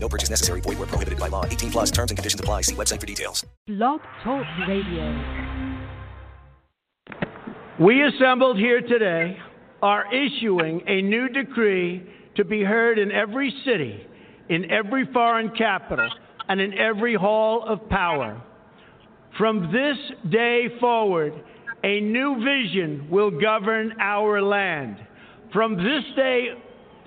No purchase necessary. Void where prohibited by law. 18 plus terms and conditions apply. See website for details. Blog Talk Radio. We assembled here today are issuing a new decree to be heard in every city, in every foreign capital, and in every hall of power. From this day forward, a new vision will govern our land. From this day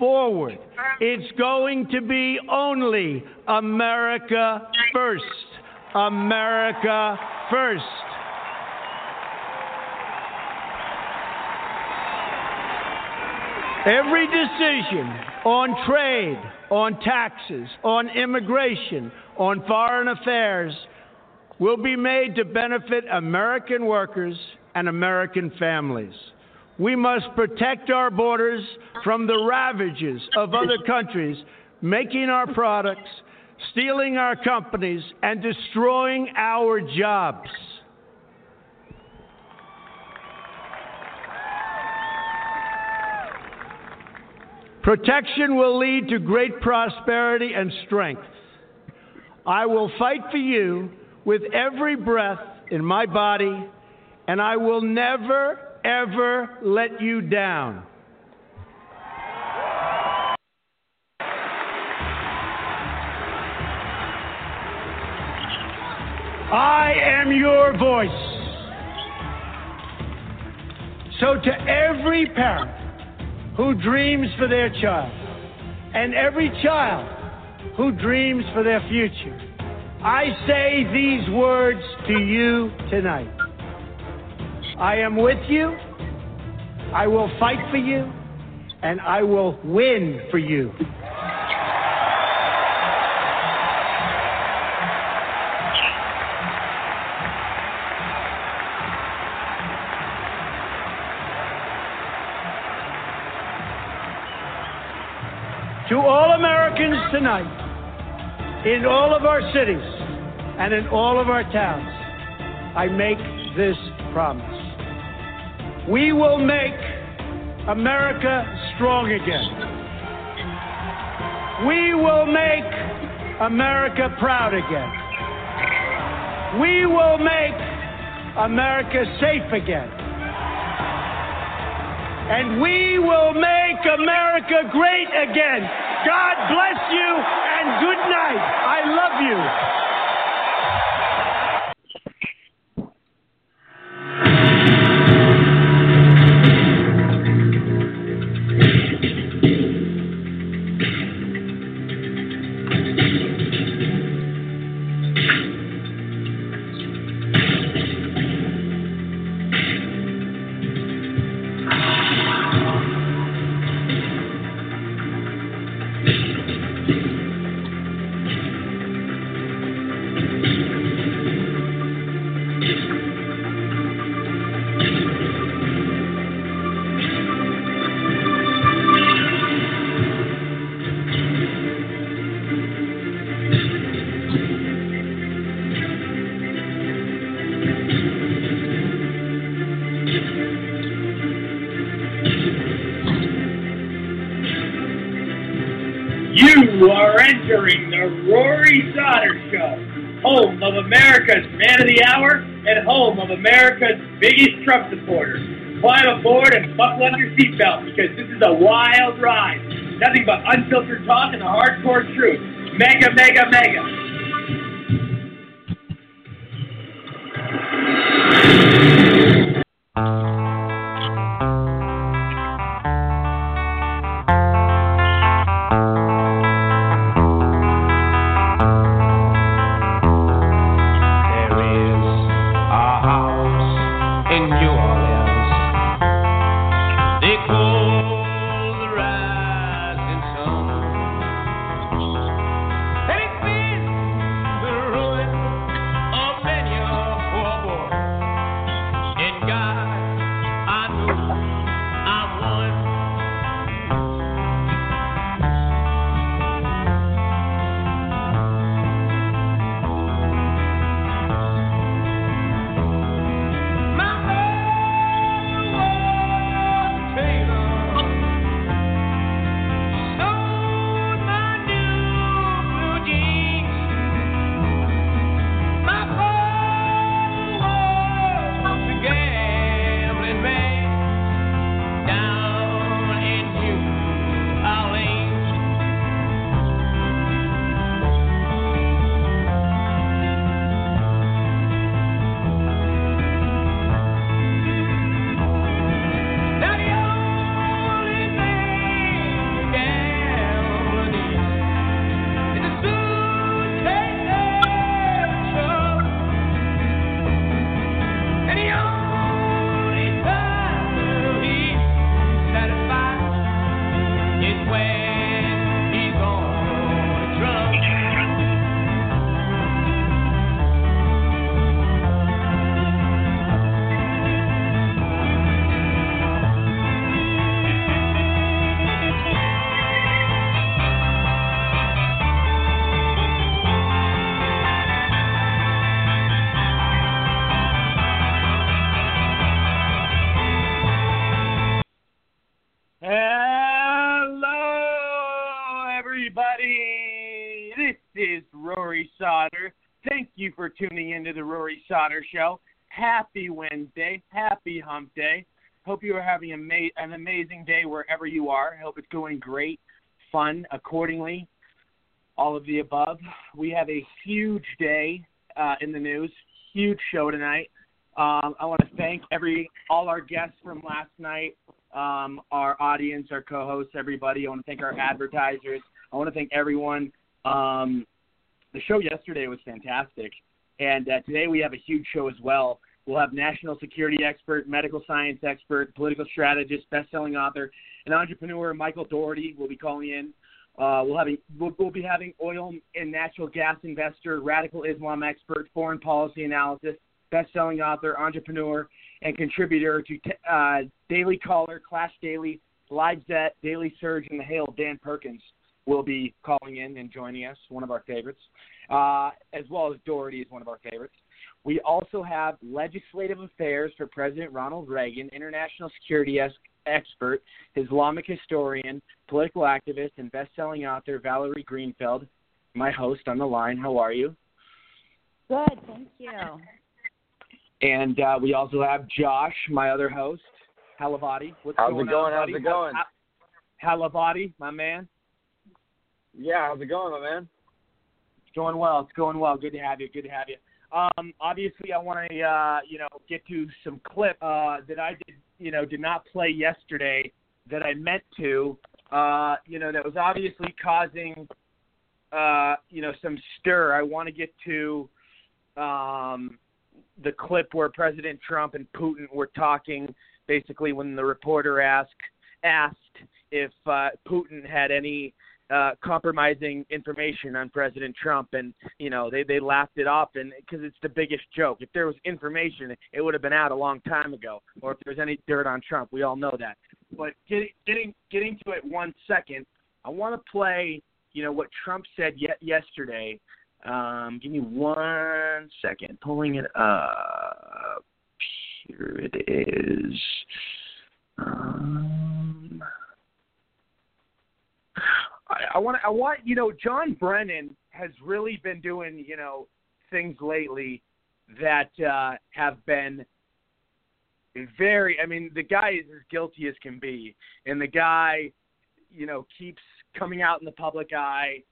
forward, it's going to be only America first. America first. Every decision on trade, on taxes, on immigration, on foreign affairs will be made to benefit American workers and American families. We must protect our borders from the ravages of other countries making our products, stealing our companies, and destroying our jobs. Protection will lead to great prosperity and strength. I will fight for you with every breath in my body, and I will never, ever let you down. I am your voice. So, to every parent who dreams for their child, and every child who dreams for their future, I say these words to you tonight. I am with you, I will fight for you, and I will win for you. To all Americans tonight, in all of our cities and in all of our towns, I make this promise. We will make America strong again. We will make America proud again. We will make America safe again. And we will make America great again. God bless you and good night. I love you. Rory Sauter Show, home of America's Man of the Hour and home of America's biggest Trump supporter. Climb aboard and buckle up your seatbelt because this is a wild ride. Nothing but unfiltered talk and the hardcore truth. Mega, mega, mega. Tuning into the Rory Sauter Show. Happy Wednesday. Happy Hump Day. Hope you are having an amazing day wherever you are. I hope it's going great, fun accordingly, all of the above. We have a huge day uh, in the news, huge show tonight. Um, I want to thank every all our guests from last night, um, our audience, our co-hosts, everybody. I want to thank our advertisers. I want to thank everyone. Um, the show yesterday was fantastic, and uh, today we have a huge show as well. We'll have national security expert, medical science expert, political strategist, best-selling author, and entrepreneur Michael Daugherty will be calling in. Uh, we'll, have a, we'll, we'll be having oil and natural gas investor, radical Islam expert, foreign policy analysis, best-selling author, entrepreneur, and contributor to t- uh, Daily Caller, Clash Daily, Live Zet, Daily Surge, and The Hill, Dan Perkins will be calling in and joining us, one of our favorites, uh, as well as Daugherty is one of our favorites. We also have legislative affairs for President Ronald Reagan, international security es- expert, Islamic historian, political activist, and best-selling author Valerie Greenfeld, my host on the line. How are you? Good, thank you. And uh, we also have Josh, my other host, Hlavaty. What's How's going it going? On, How's buddy? it going? Hlavaty, my man. Yeah, how's it going, my man? It's going well. It's going well. Good to have you. Good to have you. Um, obviously, I want to uh, you know get to some clip uh, that I did you know did not play yesterday that I meant to. Uh, you know that was obviously causing uh, you know some stir. I want to get to um, the clip where President Trump and Putin were talking. Basically, when the reporter asked asked if uh, Putin had any uh, compromising information on President Trump, and you know they they laughed it off, and because it's the biggest joke. If there was information, it would have been out a long time ago. Or if there's any dirt on Trump, we all know that. But getting getting getting to it one second, I want to play you know what Trump said yet yesterday. Um, give me one second, pulling it up. Here it is. Um, I, I want I want you know John Brennan has really been doing you know things lately that uh, have been very. I mean, the guy is as guilty as can be, and the guy you know keeps coming out in the public eye,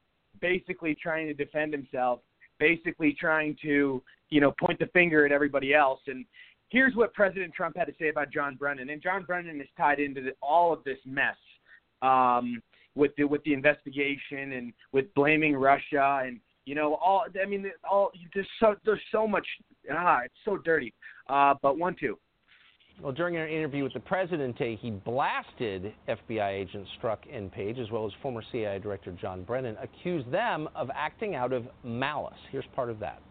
basically trying to defend himself, basically trying to you know point the finger at everybody else and. Here's what President Trump had to say about John Brennan, and John Brennan is tied into the, all of this mess. Um, with the with the investigation and with blaming Russia and you know all I mean all there's so there's so much ah it's so dirty. Uh, but one two. Well, during an interview with the president, he blasted FBI agent Strzok and Page, as well as former CIA Director John Brennan, accused them of acting out of malice. Here's part of that.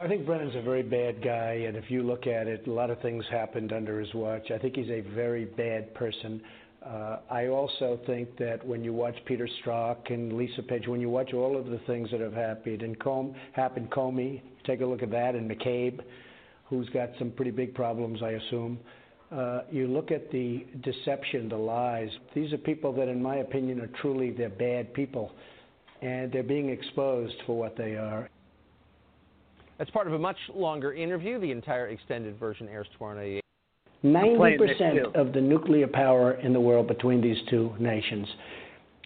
I think Brennan's a very bad guy, and if you look at it, a lot of things happened under his watch. I think he's a very bad person. Uh, I also think that when you watch Peter Strzok and Lisa Page, when you watch all of the things that have happened, and Com- happened Comey, take a look at that, and McCabe, who's got some pretty big problems, I assume. Uh, you look at the deception, the lies. These are people that, in my opinion, are truly they're bad people, and they're being exposed for what they are. That's part of a much longer interview. The entire extended version airs tomorrow night. 90% of the nuclear power in the world between these two nations.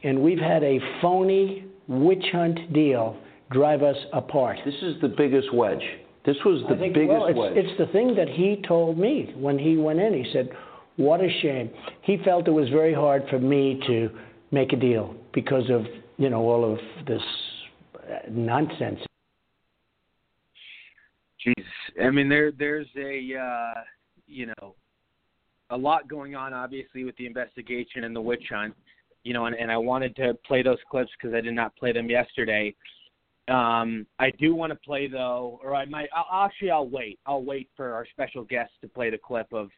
And we've had a phony witch hunt deal drive us apart. This is the biggest wedge. This was the think, biggest well, it's, wedge. It's the thing that he told me when he went in. He said, What a shame. He felt it was very hard for me to make a deal because of, you know, all of this uh, nonsense. Jeez, I mean there there's a uh, you know a lot going on obviously with the investigation and the witch hunt, you know, and, and I wanted to play those clips because I did not play them yesterday. Um, I do want to play though, or I might. I'll, actually, I'll wait. I'll wait for our special guest to play the clip of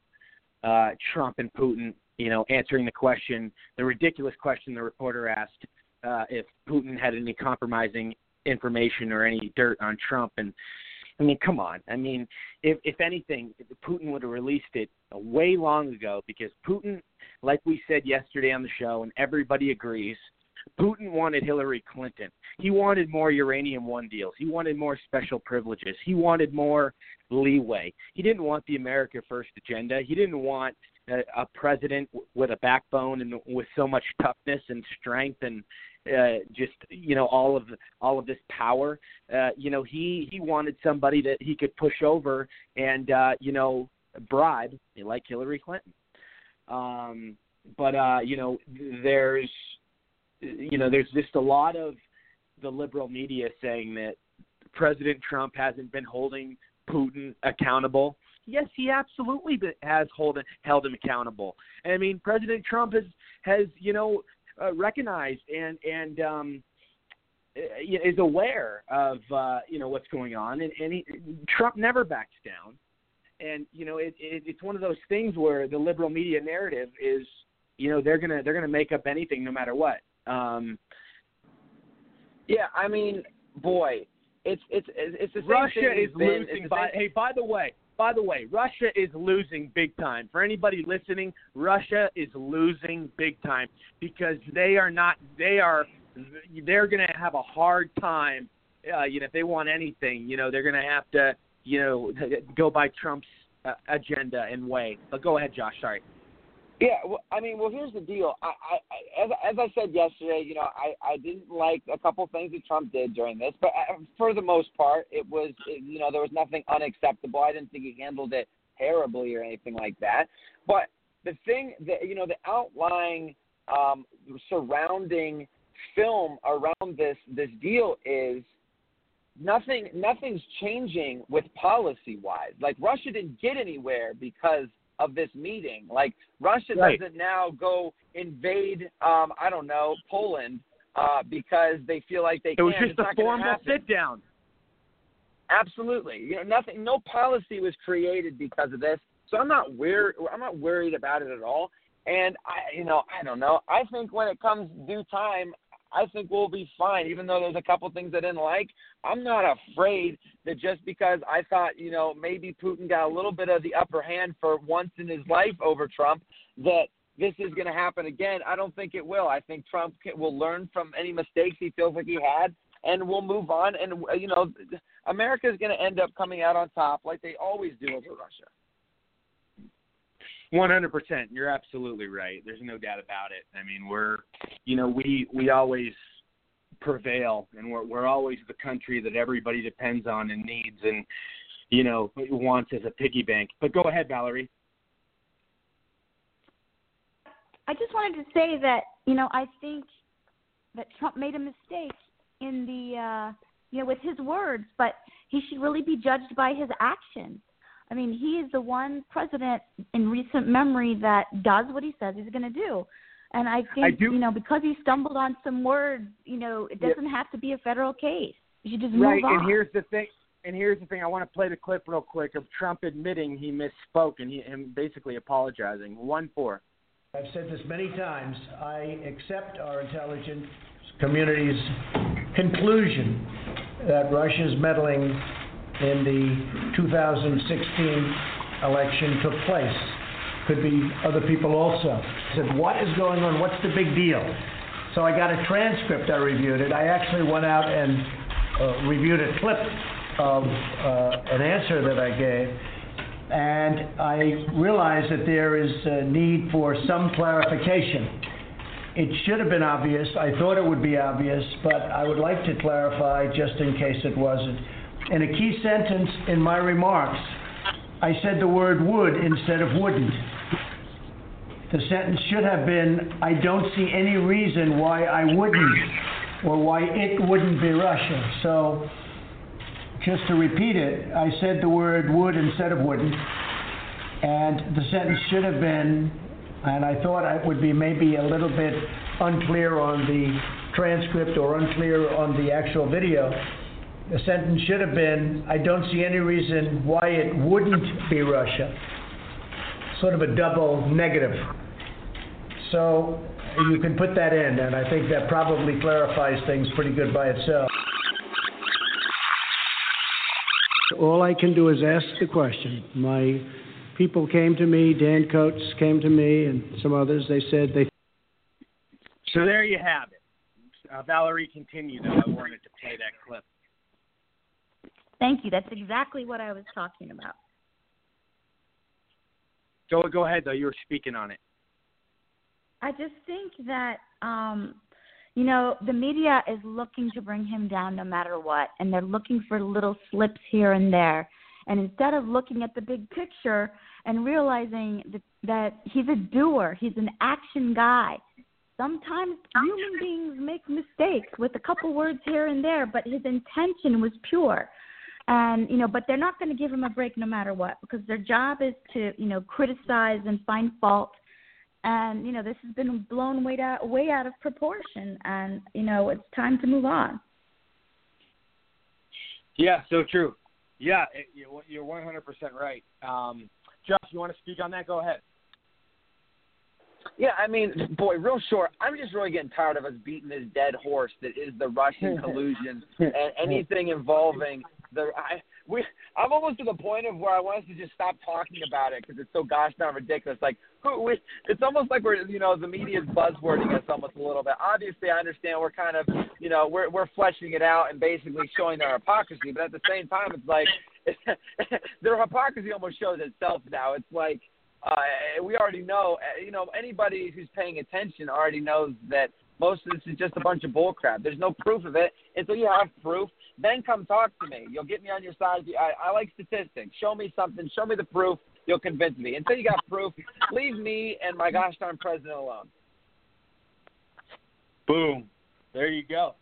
uh, Trump and Putin, you know, answering the question, the ridiculous question the reporter asked, uh, if Putin had any compromising information or any dirt on Trump, and I mean, come on. I mean, if if anything, Putin would have released it way long ago because Putin, like we said yesterday on the show, and everybody agrees, Putin wanted Hillary Clinton. He wanted more uranium one deals. He wanted more special privileges. He wanted more leeway. He didn't want the America First agenda. He didn't want a, a president with a backbone and with so much toughness and strength and uh, just you know all of all of this power. Uh, you know he he wanted somebody that he could push over and uh, you know bribe like Hillary Clinton. Um, but uh, you know there's you know there's just a lot of the liberal media saying that President Trump hasn't been holding Putin accountable. Yes, he absolutely has hold, held him accountable. I mean, President Trump has has you know uh, recognized and and um, is aware of uh, you know what's going on, and, and he, Trump never backs down. And you know, it, it, it's one of those things where the liberal media narrative is, you know, they're gonna they're gonna make up anything no matter what. Um, yeah, I mean, boy, it's it's it's the same Russia thing is been, losing. By hey, by the way, by the way, Russia is losing big time. For anybody listening, Russia is losing big time because they are not. They are. They're going to have a hard time. Uh, you know, if they want anything, you know, they're going to have to, you know, go by Trump's uh, agenda and way. But go ahead, Josh. Sorry. Yeah, well, I mean, well, here's the deal. I, I, as, as I said yesterday, you know, I, I didn't like a couple things that Trump did during this, but uh, for the most part, it was, it, you know, there was nothing unacceptable. I didn't think he handled it terribly or anything like that. But the thing that, you know, the outlying um, surrounding film around this this deal is nothing nothing's changing with policy wise. Like Russia didn't get anywhere because of this meeting. Like Russia right. doesn't now go invade, um, I don't know, Poland uh, because they feel like they it can. was just it's a formal sit down. Absolutely, you know, nothing, no policy was created because of this. So I'm not worried. I'm not worried about it at all. And I, you know, I don't know. I think when it comes due time, I think we'll be fine. Even though there's a couple things I didn't like, I'm not afraid that just because I thought, you know, maybe Putin got a little bit of the upper hand for once in his life over Trump, that this is going to happen again. I don't think it will. I think Trump will learn from any mistakes he feels like he had, and we'll move on. And you know, America is going to end up coming out on top like they always do over Russia. One hundred percent. You're absolutely right. There's no doubt about it. I mean, we're, you know, we we always prevail, and we're we're always the country that everybody depends on and needs, and you know, wants as a piggy bank. But go ahead, Valerie. I just wanted to say that you know I think that Trump made a mistake in the uh, you know with his words, but he should really be judged by his actions. I mean, he is the one president in recent memory that does what he says he's going to do. And I think, I do, you know, because he stumbled on some words, you know, it doesn't have to be a federal case. You should just right, move on. and here's the thing. And here's the thing. I want to play the clip real quick of Trump admitting he misspoke and he him basically apologizing. One four. I've said this many times. I accept our intelligence community's conclusion that Russia's meddling in the 2016 election took place. Could be other people also. Said, what is going on? What's the big deal? So I got a transcript. I reviewed it. I actually went out and uh, reviewed a clip of uh, an answer that I gave, and I realized that there is a need for some clarification. It should have been obvious. I thought it would be obvious, but I would like to clarify just in case it wasn't. In a key sentence in my remarks, I said the word would instead of wouldn't. The sentence should have been I don't see any reason why I wouldn't or why it wouldn't be Russia. So, just to repeat it, I said the word would instead of wouldn't. And the sentence should have been, and I thought it would be maybe a little bit unclear on the transcript or unclear on the actual video the sentence should have been, I don't see any reason why it wouldn't be Russia. Sort of a double negative. So you can put that in, and I think that probably clarifies things pretty good by itself. All I can do is ask the question. My people came to me, Dan Coates came to me, and some others. They said they. So there you have it. Uh, Valerie, continue. Though I wanted to play that clip. Thank you. That's exactly what I was talking about. Go go ahead though. You were speaking on it. I just think that um you know, the media is looking to bring him down no matter what, and they're looking for little slips here and there. And instead of looking at the big picture and realizing that, that he's a doer, he's an action guy. Sometimes human beings make mistakes with a couple words here and there, but his intention was pure. And you know, but they're not going to give him a break no matter what because their job is to you know criticize and find fault. And you know this has been blown way out way out of proportion and you know it's time to move on. Yeah so true. Yeah it, you're 100% right. Um josh you want to speak on that? Go ahead. Yeah, I mean, boy, real short. I'm just really getting tired of us beating this dead horse that is the Russian collusion and anything involving the. I, we I'm almost to the point of where I want us to just stop talking about it because it's so gosh darn ridiculous. Like who we, it's almost like we're you know the media's buzzwording us almost a little bit. Obviously, I understand we're kind of you know we're we're fleshing it out and basically showing their hypocrisy, but at the same time, it's like their hypocrisy almost shows itself now. It's like uh, we already know, you know, anybody who's paying attention already knows that most of this is just a bunch of bullcrap. There's no proof of it. Until you have proof, then come talk to me. You'll get me on your side. I, I like statistics. Show me something. Show me the proof. You'll convince me. Until you got proof, leave me and my gosh darn president alone. Boom. There you go.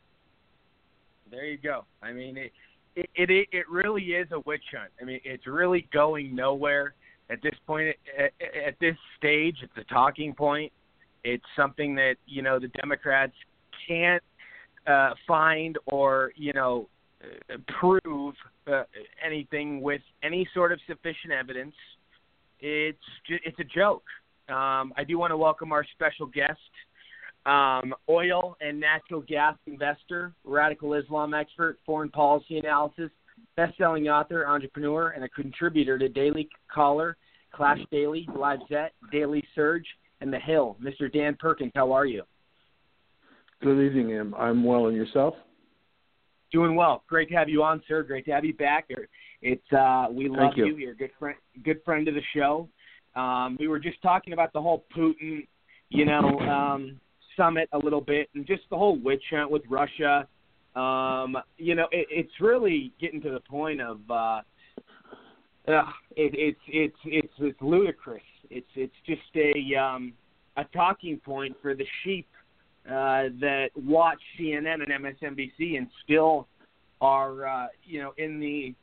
There you go. I mean, it it it, it really is a witch hunt. I mean, it's really going nowhere at this point. At, at this stage, it's a talking point. It's something that you know the Democrats can't uh, find or you know prove uh, anything with any sort of sufficient evidence. It's it's a joke. Um, I do want to welcome our special guest, um, oil and natural gas investor, radical Islam expert, foreign policy analysis, best-selling author, entrepreneur, and a contributor to Daily Caller, Clash Daily, Live Zet, Daily Surge, and The Hill. Mr. Dan Perkins, how are you? Good evening, Em. I'm well, and yourself? Doing well. Great to have you on, sir. Great to have you back. It's uh, we love you. you. You're a good friend, good friend of the show. Um, we were just talking about the whole Putin, you know, um, summit a little bit, and just the whole witch hunt with Russia. Um, you know, it, it's really getting to the point of uh, uh, it, it's it's it's it's ludicrous. It's it's just a um, a talking point for the sheep uh, that watch CNN and MSNBC and still are uh, you know in the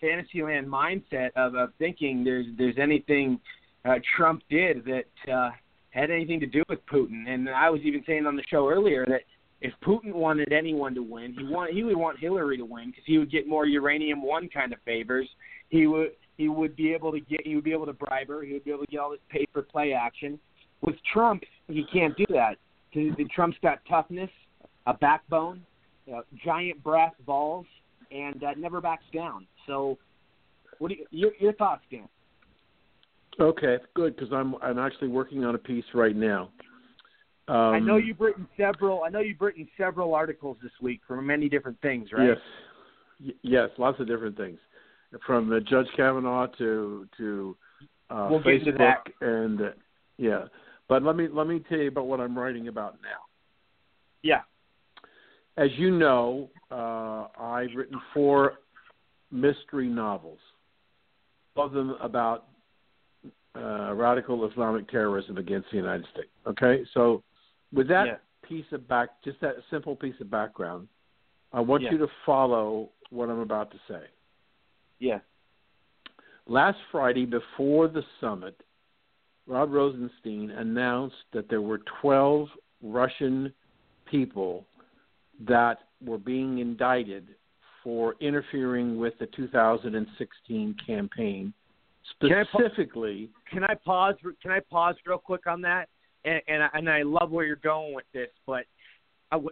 fantasyland mindset of, of thinking there's there's anything uh, Trump did that uh, had anything to do with Putin. And I was even saying on the show earlier that if Putin wanted anyone to win, he want he would want Hillary to win because he would get more uranium one kind of favors. He would he would be able to get he would be able to bribe her. He would be able to get all this pay for play action. With Trump, he can't do that. Trump's got toughness, a backbone, you know, giant brass balls, and uh, never backs down. So, what do you, your, your thoughts, Dan? Okay, good because I'm I'm actually working on a piece right now. Um, I know you've written several. I know you've written several articles this week for many different things, right? Yes, y- yes, lots of different things, from uh, Judge Kavanaugh to to uh, we'll Facebook and uh, yeah. But let me let me tell you about what I'm writing about now. Yeah. As you know, uh, I've written four mystery novels, all of them about uh, radical Islamic terrorism against the United States. Okay, so with that yeah. piece of back, just that simple piece of background, I want Yeah. you to follow what I'm about to say. Yeah. Last Friday, before the summit, Rod Rosenstein announced that there were 12 Russian people that were being indicted for interfering with the 2016 campaign, Can I pa- specifically. Can I pause? Can I pause real quick on that? And and I, and I love where you're going with this, but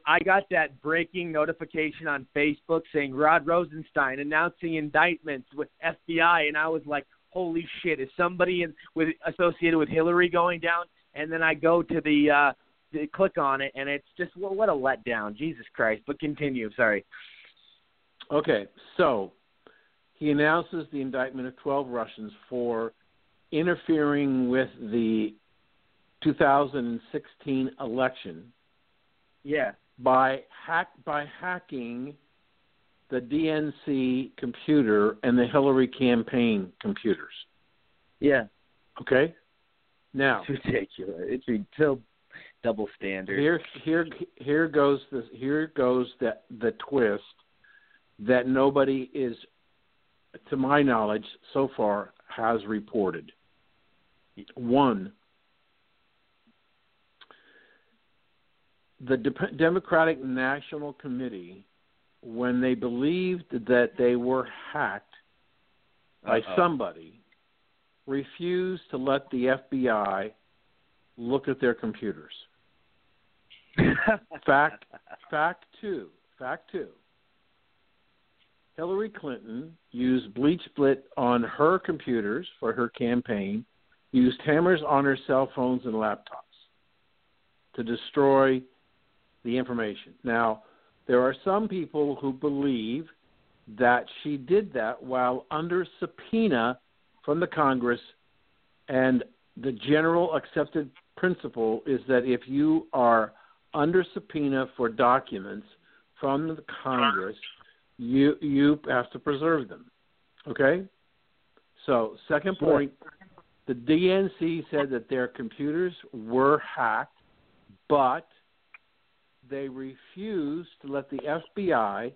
I got that breaking notification on Facebook saying Rod Rosenstein announcing indictments with FBI, and I was like, holy shit, is somebody in, with associated with Hillary going down? And then I go to the uh, they click on it, and it's just what, what a letdown. Jesus Christ! But continue. Sorry. Okay, so he announces the indictment of 12 Russians for interfering with the 2016 election Yeah. by hack by hacking the DNC computer and the Hillary campaign computers. Yeah. Okay? Now, It's ridiculous. It's so double standard. Here, here, here goes the here goes the the twist that nobody is, to my knowledge, so far has reported. One, the De- Democratic National Committee, when they believed that they were hacked by Uh-oh. somebody, refused to let the FBI look at their computers. fact fact two fact two hillary clinton used BleachBit on her computers for her campaign used hammers on her cell phones and laptops to destroy the information now there are some people who believe that she did that while under subpoena from the congress and the general accepted principle is that if you are under subpoena for documents from the Congress, you you have to preserve them. Okay? So, second point, the DNC said that their computers were hacked, but they refused to let the FBI,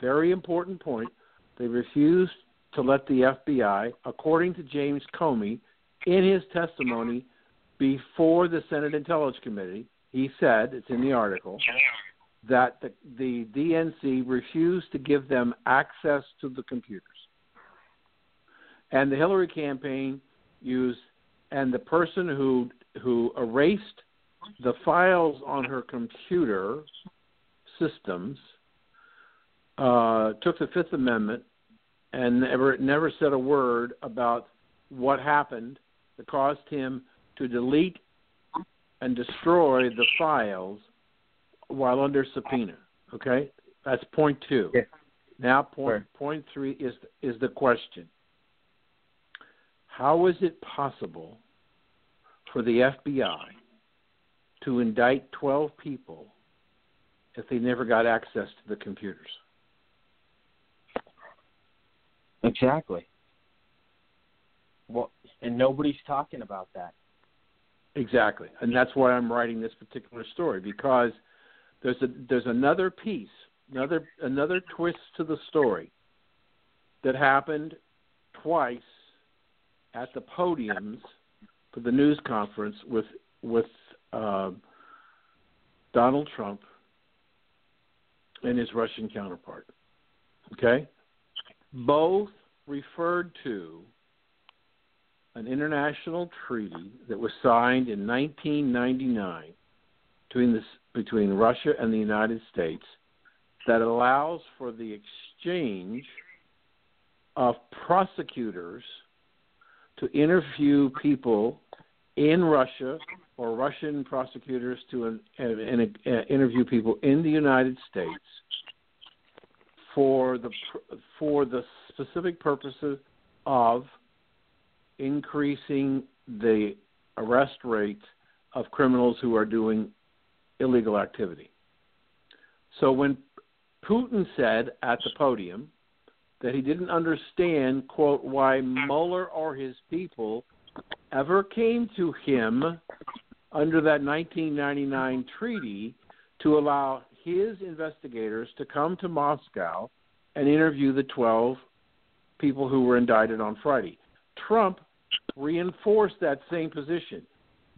very important point, they refused to let the FBI, according to James Comey, in his testimony before the Senate Intelligence Committee, he said, it's in the article, that the, the DNC refused to give them access to the computers. And the Hillary campaign used, and the person who who erased the files on her computer systems uh, took the Fifth Amendment and never never said a word about what happened that caused him to delete and destroy the files while under subpoena. Okay, that's point two. Now, point point three is is the question: How is it possible for the FBI to indict twelve people if they never got access to the computers? Exactly. Well, and nobody's talking about that. Exactly, and that's why I'm writing this particular story because there's a there's another piece, another another twist to the story that happened twice at the podiums for the news conference with with uh, Donald Trump and his Russian counterpart. Okay, both referred to an international treaty that was signed in 1999 between, this, between Russia and the United States that allows for the exchange of prosecutors to interview people in Russia or Russian prosecutors to an, an, an, interview people in the United States for the for the specific purposes of increasing the arrest rate of criminals who are doing illegal activity. So when Putin said at the podium that he didn't understand, quote, why Mueller or his people ever came to him under that 1999 treaty to allow his investigators to come to Moscow and interview the 12 people who were indicted on Friday. Trump reinforced that same position.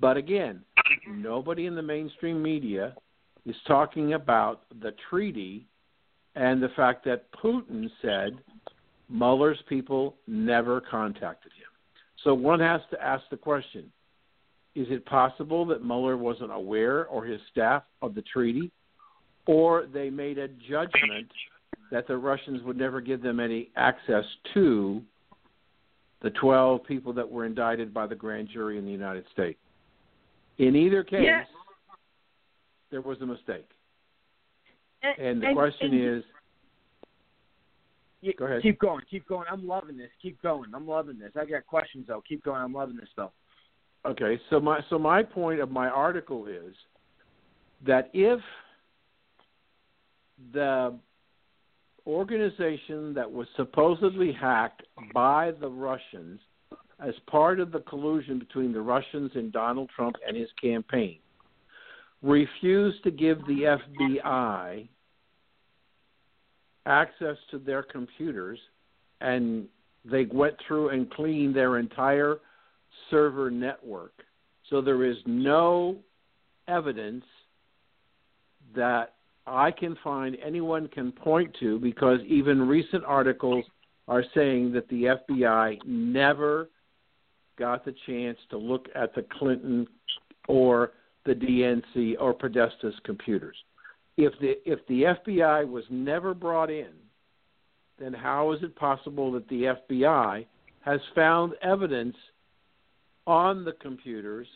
But again, nobody in the mainstream media is talking about the treaty and the fact that Putin said Mueller's people never contacted him. So one has to ask the question is it possible that Mueller wasn't aware or his staff of the treaty? Or they made a judgment that the Russians would never give them any access to the 12 people that were indicted by the grand jury in the United States. In either case, Yes. there was a mistake. And, And the and- question and- is, Go ahead. Keep going, keep going. I'm loving this. Keep going. I'm loving this. I got questions though. Keep going. I'm loving this though. Okay, so my so my point of my article is that if the organization that was supposedly hacked by the Russians as part of the collusion between the Russians and Donald Trump and his campaign refused to give the FBI access to their computers and they went through and cleaned their entire server network. So there is no evidence that I can find anyone can point to because even recent articles are saying that the FBI never got the chance to look at the Clinton or the DNC or Podesta's computers. If the if the FBI was never brought in, then how is it possible that the FBI has found evidence on the computers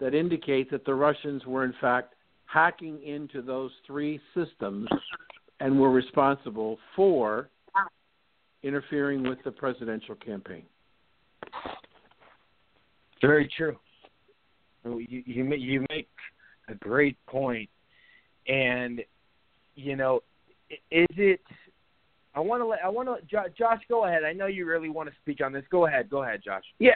that indicate that the Russians were in fact hacking into those three systems and were responsible for interfering with the presidential campaign. Very true. You you make you make a great point, and you know, is it? I want to let I want to Josh go ahead. I know you really want to speak on this. Go ahead. Go ahead, Josh. Yeah,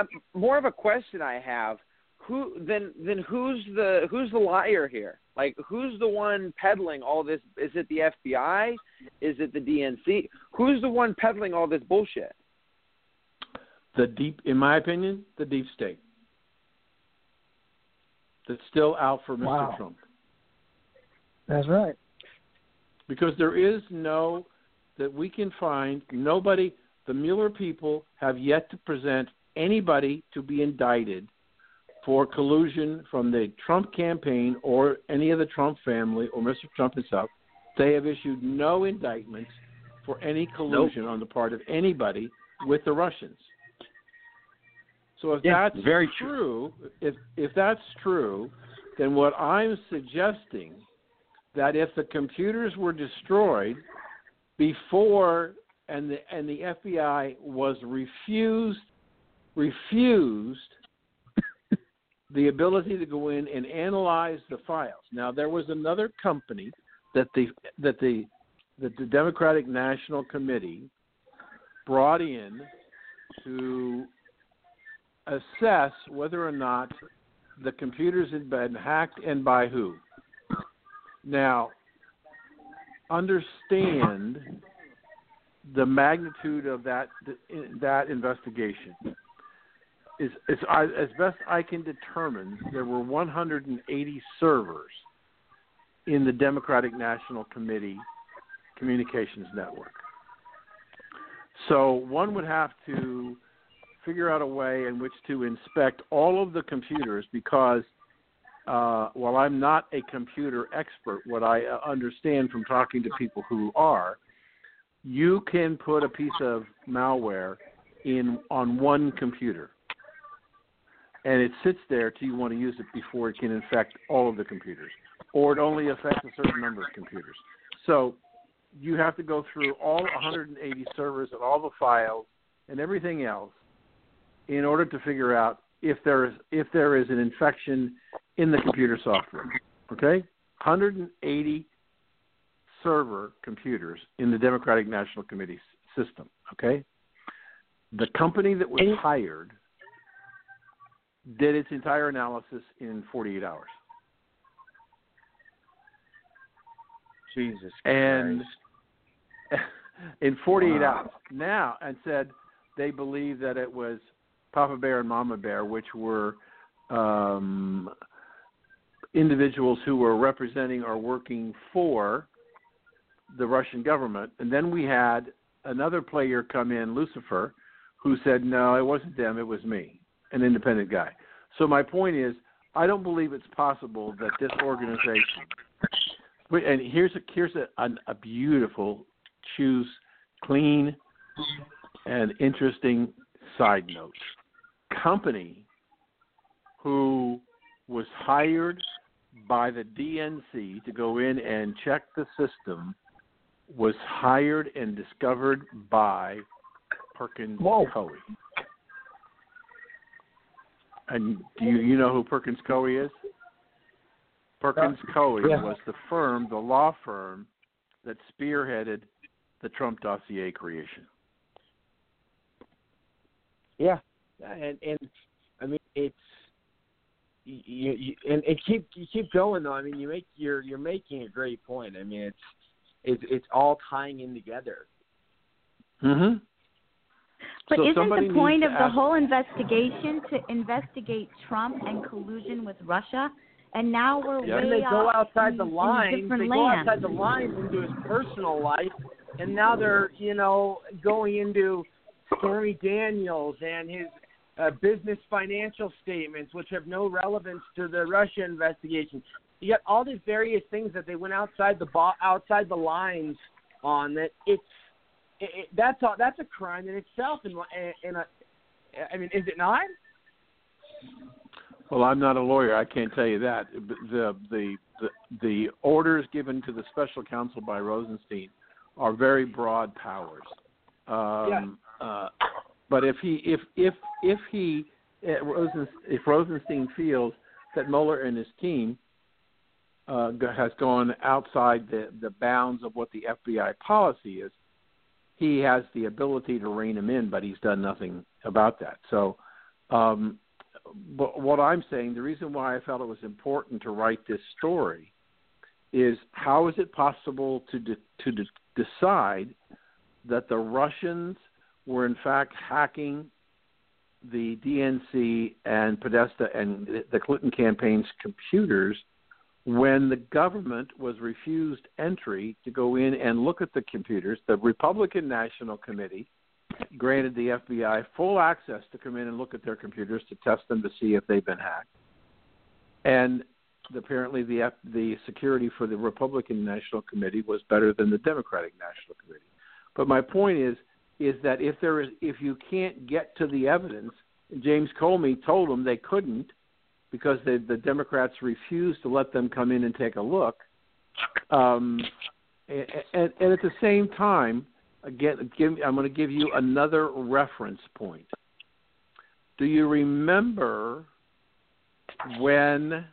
um, more of a question I have. Who then? Then who's the who's the liar here? Like, who's the one peddling all this? Is it the FBI? Is it the DNC? Who's the one peddling all this bullshit? The deep, in my opinion, the deep state that's still out for Mr. Wow. Trump. That's right. because there is no that we can find nobody the Mueller people have yet to present anybody to be indicted for collusion from the Trump campaign or any of the Trump family or Mr. Trump himself. They have issued no indictments for any collusion on the part of anybody with the Russians. So if Yeah, that's very true, if if that's true, then what I'm suggesting that if the computers were destroyed before and the and the FBI was refused refused the ability to go in and analyze the files. Now there was another company that the that the that the Democratic National Committee brought in to assess whether or not the computers had been hacked and by who. Now, understand the magnitude of that that investigation. Is, is I, as best I can determine, there were 180 servers in the Democratic National Committee communications network. So one would have to figure out a way in which to inspect all of the computers because uh, while I'm not a computer expert, what I uh, understand from talking to people who are, you can put a piece of malware in on one computer, and it sits there till you want to use it before it can infect all of the computers, or it only affects a certain number of computers. So you have to go through all 180 servers and all the files and everything else in order to figure out if there is if there is an infection in the computer software. Okay, 180 server computers in the Democratic National Committee system. Okay, the company that was hired did its entire analysis in 48 hours. Jesus and in 48 Wow. hours now and said they believe that it was Papa Bear and Mama Bear, which were um, individuals who were representing or working for the Russian government. And then we had another player come in, Lucifer, who said, no, it wasn't them, it was me, an independent guy. So my point is, I don't believe it's possible that this organization. And here's a here's a, a, a beautiful, choose, clean, and interesting side note. Company who was hired by the DNC to go in and check the system was hired and discovered by Perkins Coie. And do you you know who Perkins Coie is? Perkins Coie yeah. was the firm, the law firm that spearheaded the Trump dossier creation. Yeah, and and I mean it's you, you and, and keep you keep going though. I mean you make you're you're making a great point. I mean it's it's it's all tying in together. Mm-hmm. But So isn't the point of to the whole investigation to investigate Trump and collusion with Russia? And now we're Yeah. way And they go outside in, the lines. different They go lands. outside the lines into his personal life, and now they're you know going into Stormy Daniels and his uh, business financial statements, which have no relevance to the Russia investigation. You got all these various things that they went outside the bo- outside the lines on. That it's it, it, that's all, that's a crime in itself. In, in a, I mean, is it not? Well, I'm not a lawyer. I can't tell you that. The the the, the orders given to the special counsel by Rosenstein are very broad powers. Um, uh, but if he if if if he uh, Rosen, if Rosenstein feels that Mueller and his team uh, has gone outside the the bounds of what the FBI policy is, he has the ability to rein him in, but he's done nothing about that. So. Um, but what I'm saying, the reason why I felt it was important to write this story is how is it possible to de- to de- decide that the Russians were in fact hacking the DNC and Podesta and the Clinton campaign's computers when the government was refused entry to go in and look at the computers. The Republican National Committee granted the FBI full access to come in and look at their computers to test them to see if they've been hacked. And apparently, the F- the security for the Republican National Committee was better than the Democratic National Committee. But my point is, is that if there is, if you can't get to the evidence, James Comey told them they couldn't because the the Democrats refused to let them come in and take a look. Um, and, and, and at the same time, again, give, I'm going to give you another reference point. Do you remember when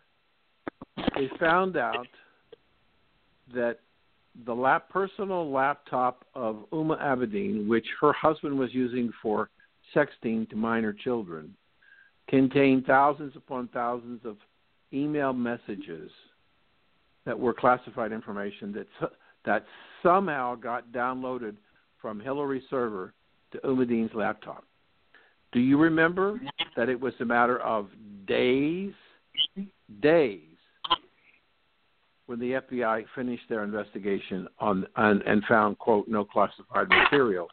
they found out that the lap, personal laptop of Huma Abedin, which her husband was using for sexting to minor children, contained thousands upon thousands of email messages that were classified information that that somehow got downloaded from Hillary's server to Umadine's laptop. Do you remember that it was a matter of days, days, when the FBI finished their investigation on, on and found quote no classified material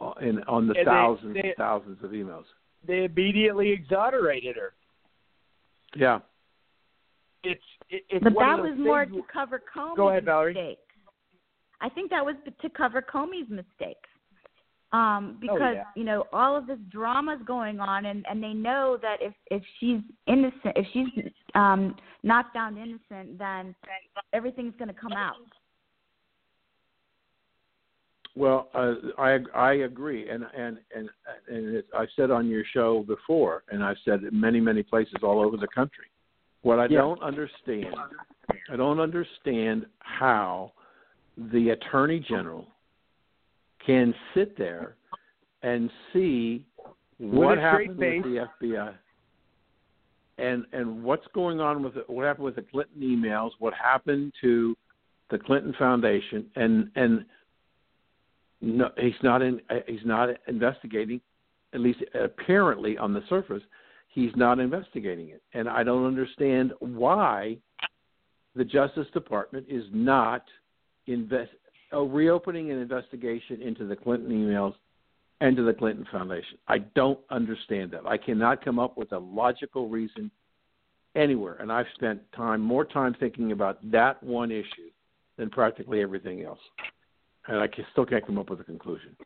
uh, in on the And they- thousands they- and thousands of emails. They immediately exonerated her. Yeah. It's it, it's but that was more to cover Comey's Go ahead, Valerie. mistakes. I think that was to cover Comey's mistakes. Um, because Oh, yeah. you know all of this drama's going on, and and they know that if if she's innocent, if she's um not found innocent, then everything's going to come out. Well, uh, I I agree, and and and and it, I said on your show before, and I've said in many many places all over the country. What I Yeah. don't understand, I don't understand how the attorney general can sit there and see With what happened with the FBI and and what's going on with the, what happened with the Clinton emails, what happened to the Clinton Foundation, and and no, he's not in. uh, He's not investigating. At least apparently on the surface, he's not investigating it, and I don't understand why the Justice Department is not invest uh, reopening an investigation into the Clinton emails and to the Clinton Foundation. I don't understand that. I cannot come up with a logical reason anywhere, and I've spent time more time thinking about that one issue than practically everything else, and I can, still can't come up with a conclusion.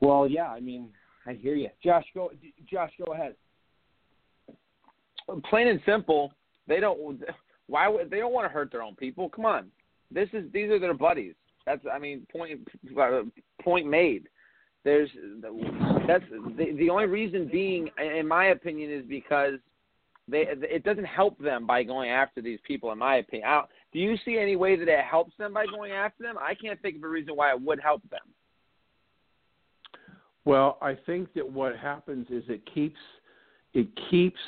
Well, yeah, I mean, I hear you. Josh, go. Josh, go ahead. plain and simple, They don't. Why would they don't want to hurt their own people? Come on, this is these are their buddies. That's I mean point uh, made. There's that's the the only reason being, in my opinion, is because they it doesn't help them by going after these people. In my opinion, I, do you see any way that it helps them by going after them? I can't think of a reason why it would help them. Well, I think that what happens is it keeps it keeps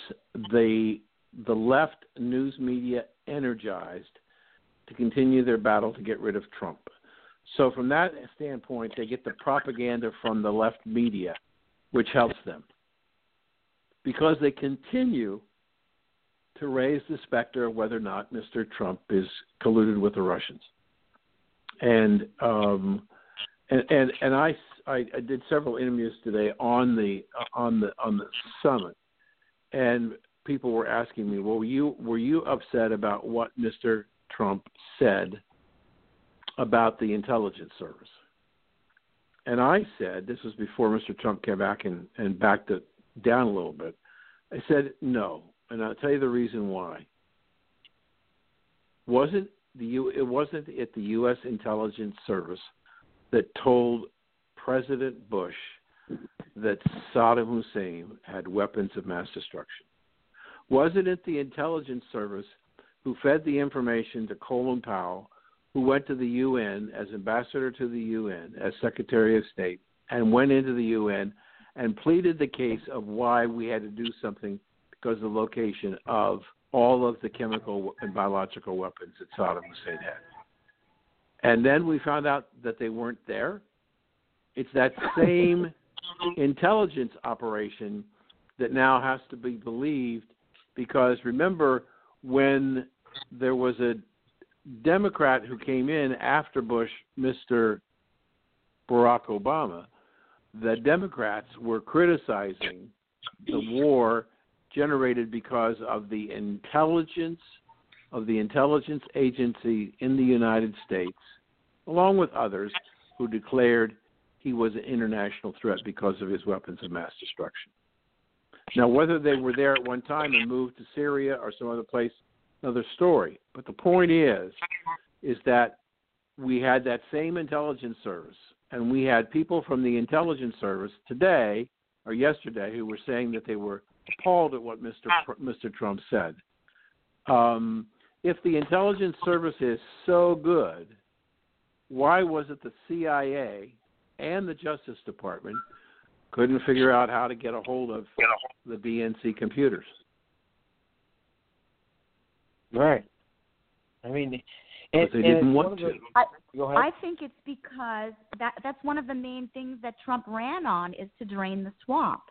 the the left news media energized to continue their battle to get rid of Trump. So from that standpoint, they get the propaganda from the left media, which helps them because they continue to raise the specter of whether or not Mr. Trump is colluded with the Russians. And um, and and, and I, I I did several interviews today on the on the on the summit, and people were asking me, well, were you were you upset about what Mr. Trump said about the intelligence service? And I said, this was before Mr. Trump came back and, and backed it down a little bit. I said no, and I'll tell you the reason why. Wasn't the U, it wasn't it the U.S. intelligence service that told President Bush that Saddam Hussein had weapons of mass destruction? Wasn't it the intelligence service who fed the information to Colin Powell, who went to the UN as ambassador to the UN, as Secretary of State, and went into the UN and pleaded the case of why we had to do something because of the location of all of the chemical and biological weapons that Saddam Hussein had. And then we found out that they weren't there. It's that same intelligence operation that now has to be believed because remember when there was a Democrat who came in after Bush, Mr. Barack Obama, the Democrats were criticizing the war generated because of the intelligence of the intelligence agency in the United States, along with others who declared he was an international threat because of his weapons of mass destruction. Now, whether they were there at one time and moved to Syria or some other place, another story. But the point is, is that we had that same intelligence service, and we had people from the intelligence service today or yesterday who were saying that they were appalled at what Mr. Pr- Mr. Trump said. Um, if the intelligence service is so good, why was it the CIA and the Justice Department couldn't figure out how to get a hold of the DNC computers? Right. I mean, Because they didn't want the, to. I, I think it's because that that's one of the main things that Trump ran on is to drain the swamp.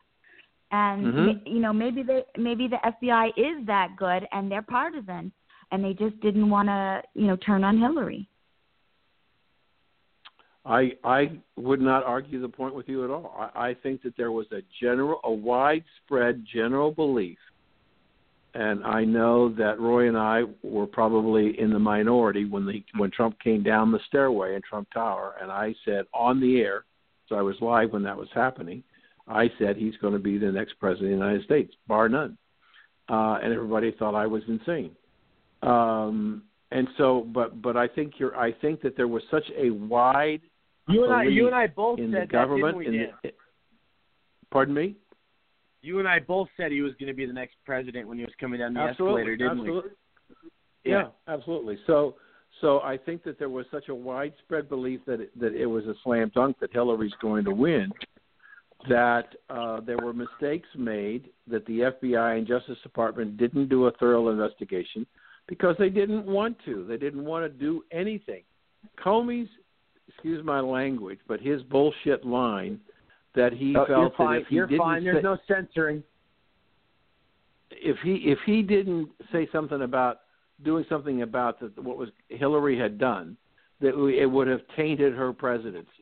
And Mhm. you know, maybe they maybe the FBI is that good and they're partisan and they just didn't want to, you know, turn on Hillary. I I would not argue the point with you at all. I, I think that there was a general, a widespread general belief, and I know that Roy and I were probably in the minority when the when Trump came down the stairway in Trump Tower, and I said on the air, so I was live when that was happening. I said he's going to be the next president of the United States, bar none, uh, and everybody thought I was insane. Um, and so, but but I think you're. I think that there was such a wide You and I, you and I both in said the government. that, we? in the, pardon me. You and I both said he was going to be the next president when he was coming down the absolutely, escalator, didn't absolutely. we? Yeah. absolutely. So, so I think that there was such a widespread belief that it, that it was a slam dunk that Hillary's going to win, that uh, there were mistakes made, that the FBI and Justice Department didn't do a thorough investigation because they didn't want to. They didn't want to do anything. Comey's, excuse my language, but his bullshit line that he Oh, felt you're that if he You're didn't fine. There's say- no censoring. if he if he didn't say something about doing something about the, what was Hillary had done, that it would have tainted her presidency.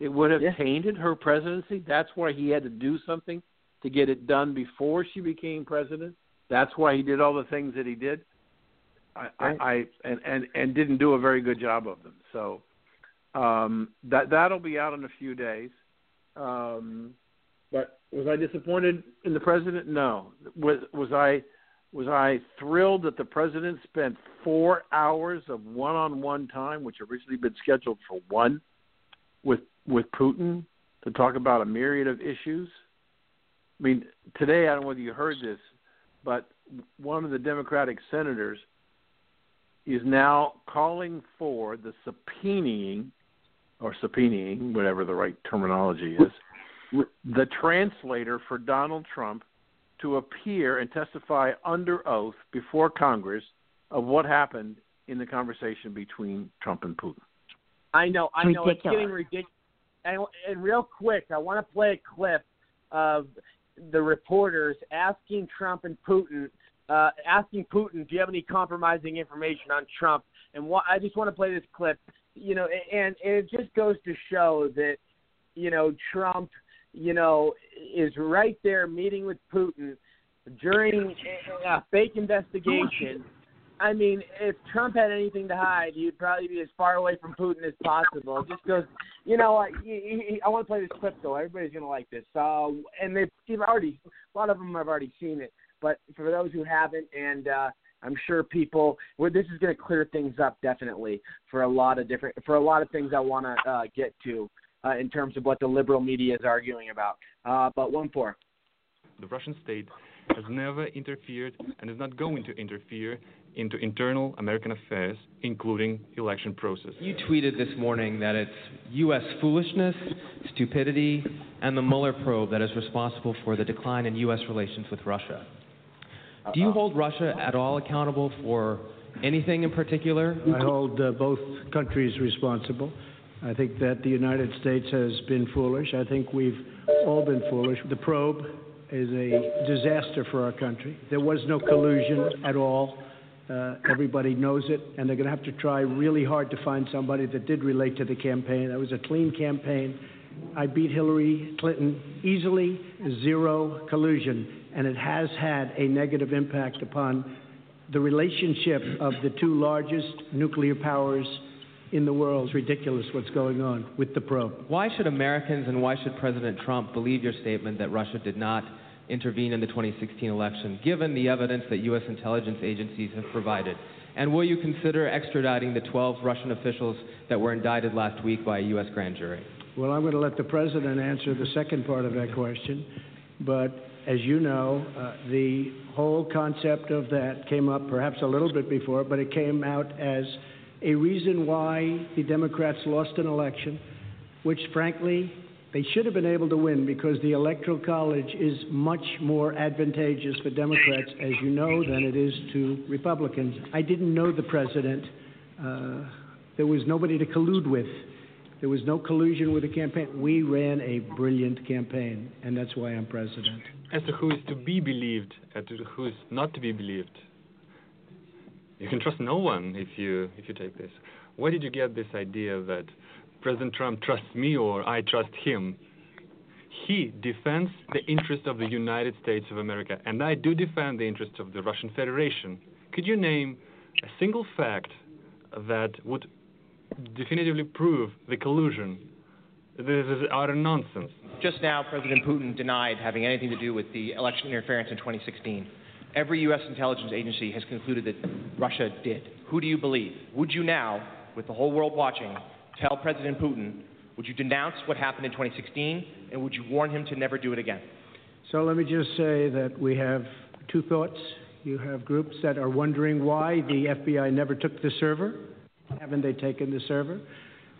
It would have tainted her presidency. That's why he had to do something to get it done before she became president. That's why he did all the things that he did. I, I, I and, and and didn't do a very good job of them. So um, that that'll be out in a few days. Um, but was I disappointed in the president? No. Was was I Was I thrilled that the president spent four hours of one-on-one time, which originally been scheduled for one, with with Putin to talk about a myriad of issues? I mean, today I don't know whether you heard this, but one of the Democratic senators is now calling for the subpoenaing or subpoenaing, whatever the right terminology is, the translator for Donald Trump to appear and testify under oath before Congress of what happened in the conversation between Trump and Putin. I know, I know, Ridiculous. it's getting ridiculous. And, and real quick, I want to play a clip of the reporters asking Trump and Putin, uh, asking Putin, "Do you have any compromising information on Trump?" And what, I just want to play this clip. You know, and, and it just goes to show that, you know, Trump, you know, is right there meeting with Putin during a fake investigation. I mean, if Trump had anything to hide, he'd probably be as far away from Putin as possible. Just goes, you know, I, I want to play this clip though. Everybody's gonna like this. Uh, and they've, they've already, a lot of them have already seen it. But for those who haven't, and uh, I'm sure people, well, this is gonna clear things up definitely for a lot of different, for a lot of things I want to uh, get to uh, in terms of what the liberal media is arguing about. Uh, but one four. The Russian state has never interfered and is not going to interfere into internal American affairs, including election process. You tweeted this morning that it's U.S. foolishness, stupidity, and the Mueller probe that is responsible for the decline in U.S. relations with Russia. Do you hold Russia at all accountable for anything in particular? I hold uh, both countries responsible. I think that the United States has been foolish. I think we've all been foolish. The probe is a disaster for our country. There was no collusion at all. Uh, everybody knows it, and they're going to have to try really hard to find somebody that did relate to the campaign. That was a clean campaign. I beat Hillary Clinton easily, zero collusion, and it has had a negative impact upon the relationship of the two largest nuclear powers in the world. It's ridiculous what's going on with the probe. Why should Americans and why should President Trump believe your statement that Russia did not intervene in the 2016 election, given the evidence that U.S. intelligence agencies have provided? And will you consider extraditing the 12 Russian officials that were indicted last week by a U.S. grand jury? Well, I'm going to let the president answer the second part of that question. But as you know, uh, the whole concept of that came up perhaps a little bit before, but it came out as a reason why the Democrats lost an election, which frankly they should have been able to win because the Electoral College is much more advantageous for Democrats, as you know, than it is to Republicans. I didn't know the president. Uh, there was nobody to collude with. There was no collusion with the campaign. We ran a brilliant campaign, and that's why I'm president. As to who is to be believed and to who is not to be believed, you can trust no one if you if you take this. Where did you get this idea that President Trump trusts me or I trust him? He defends the interests of the United States of America, and I do defend the interests of the Russian Federation. Could you name a single fact that would definitively prove the collusion? This is utter nonsense. Just now, President Putin denied having anything to do with the election interference in 2016. Every U.S. intelligence agency has concluded that Russia did. Who do you believe? Would you now, with the whole world watching, tell President Putin, would you denounce what happened in 2016, and would you warn him to never do it again? So let me just say that we have two thoughts. You have groups that are wondering why the FBI never took the server. Haven't they taken the server?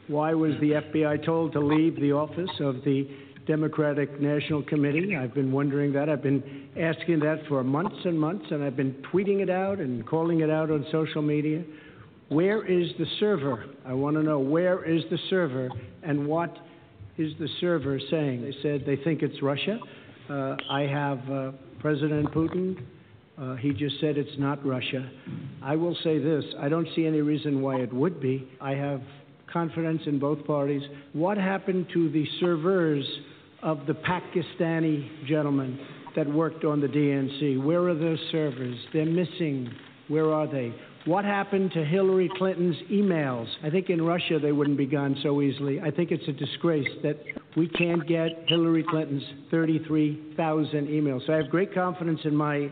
Why was the FBI told to leave the office of the Democratic National Committee? I've been wondering that. I've been asking that for months and months, and I've been tweeting it out and calling it out on social media. Where is the server? I want to know where is the server and what is the server saying? They said they think it's Russia. Uh, I have uh, President Putin. Uh, he just said it's not Russia. I will say this I don't see any reason why it would be. I have confidence in both parties. What happened to the servers of the Pakistani gentleman that worked on the DNC? Where are those servers? They're missing. Where are they? What happened to Hillary Clinton's emails? I think in Russia they wouldn't be gone so easily. I think it's a disgrace that we can't get Hillary Clinton's 33,000 emails. So I have great confidence in my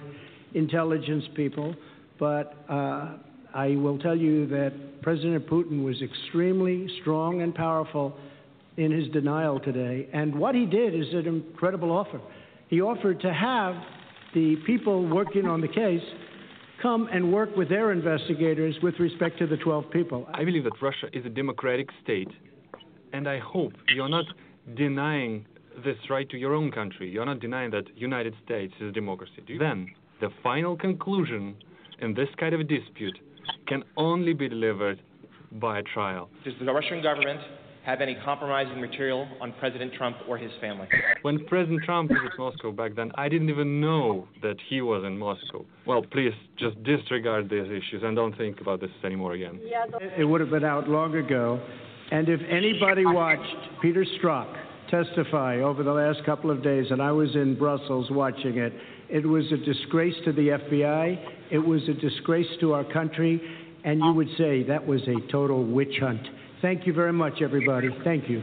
intelligence people, but uh, I will tell you that President Putin was extremely strong and powerful in his denial today. And what he did is an incredible offer. He offered to have the people working on the case come and work with their investigators with respect to the 12 people. I believe that Russia is a democratic state, and I hope you're not denying this right to your own country. You're not denying that United States is a democracy. Then the final conclusion in this kind of dispute can only be delivered by a trial. Does the Russian government have any compromising material on President Trump or his family? When President Trump was at Moscow back then, I didn't even know that he was in Moscow. Well, please just disregard these issues and don't think about this anymore again. It would have been out long ago. And if anybody watched Peter Strzok testify over the last couple of days, and I was in Brussels watching it, it was a disgrace to the FBI, it was a disgrace to our country, and you would say that was a total witch hunt. Thank you very much, everybody. Thank you.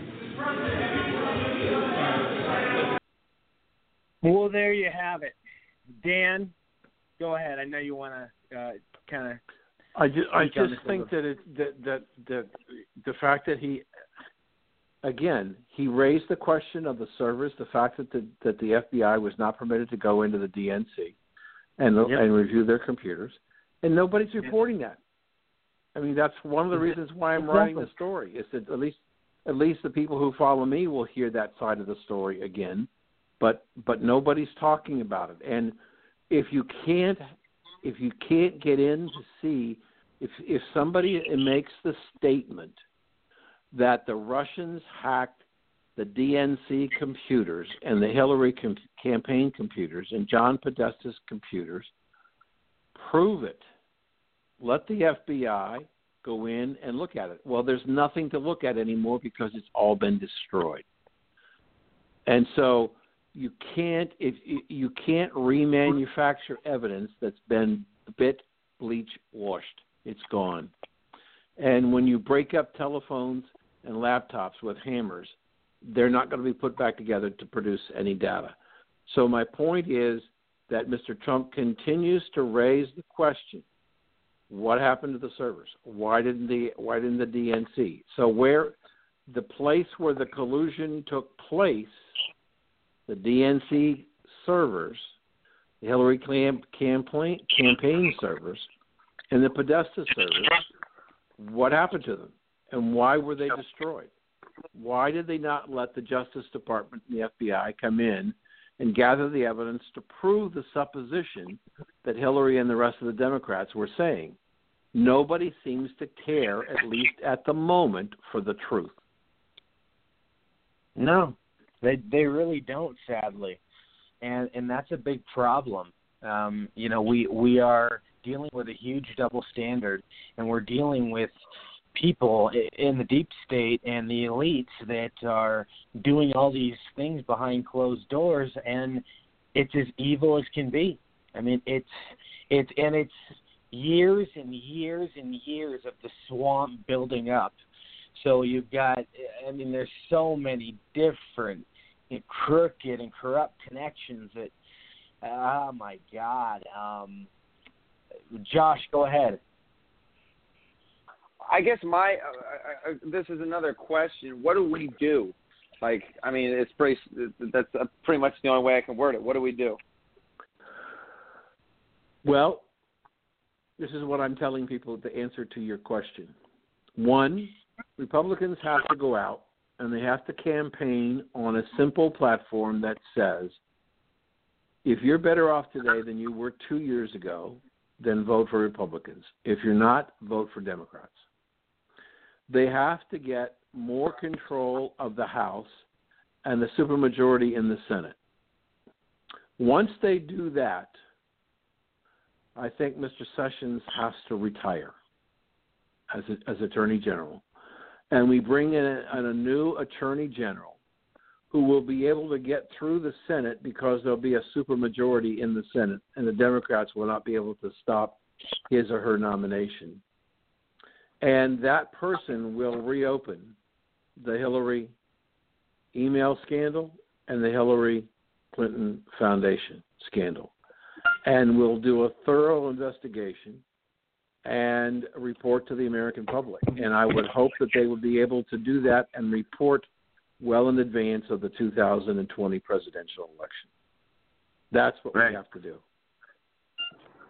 Well, there you have it. Dan, go ahead. I know you want to uh, kind of. I just, I just think little. that it that that that the fact that he again he raised the question of the servers, the fact that the that the FBI was not permitted to go into the DNC and Yep. and review their computers, and nobody's reporting that. I mean, that's one of the reasons why I'm writing the story. Is that at least at least the people who follow me will hear that side of the story again, but but nobody's talking about it. And if you can't if you can't get in to see if if somebody makes the statement that the Russians hacked the DNC computers and the Hillary com- campaign computers and John Podesta's computers, prove it. Let the FBI go in and look at it. Well, there's nothing to look at anymore because it's all been destroyed. And so you can't if you can't remanufacture evidence that's been bit bleach washed. It's gone. And when you break up telephones and laptops with hammers, they're not going to be put back together to produce any data. So my point is that Mr. Trump continues to raise the question: What happened to the servers? Why didn't the Why didn't the DNC? So where the place where the collusion took place, the DNC servers, the Hillary campaign campaign servers, and the Podesta servers, what happened to them, and why were they destroyed? Why did they not let the Justice Department and the FBI come in and gather the evidence to prove the supposition that Hillary and the rest of the Democrats were saying? Nobody seems to care, at least at the moment, for the truth. No, they they really don't, sadly, and and that's a big problem. Um, you know, we we are dealing with a huge double standard, and we're dealing with people in the deep state and the elites that are doing all these things behind closed doors, and it's as evil as can be. I mean, it's it's and it's years and years and years of the swamp building up. So you've got, I mean, there's so many different you know, crooked and corrupt connections that, oh my God. Um, Josh, go ahead. I guess my uh, uh, uh, this is another question. What do we do? Like, I mean, it's pretty. That's uh, pretty much the only way I can word it. What do we do? Well, this is what I'm telling people the answer to your question. One, Republicans have to go out and they have to campaign on a simple platform that says if you're better off today than you were two years ago, then vote for Republicans. If you're not, vote for Democrats. They have to get more control of the House and the supermajority in the Senate. Once they do that, I think Mr. Sessions has to retire as a, as Attorney General, and we bring in a, in a new Attorney General who will be able to get through the Senate because there'll be a supermajority in the Senate, and the Democrats will not be able to stop his or her nomination. And that person will reopen the Hillary email scandal and the Hillary Clinton Foundation scandal. and will do a thorough investigation and report to the American public. And I would hope that they would be able to do that and report well in advance of the 2020 presidential election. That's what Right. we have to do.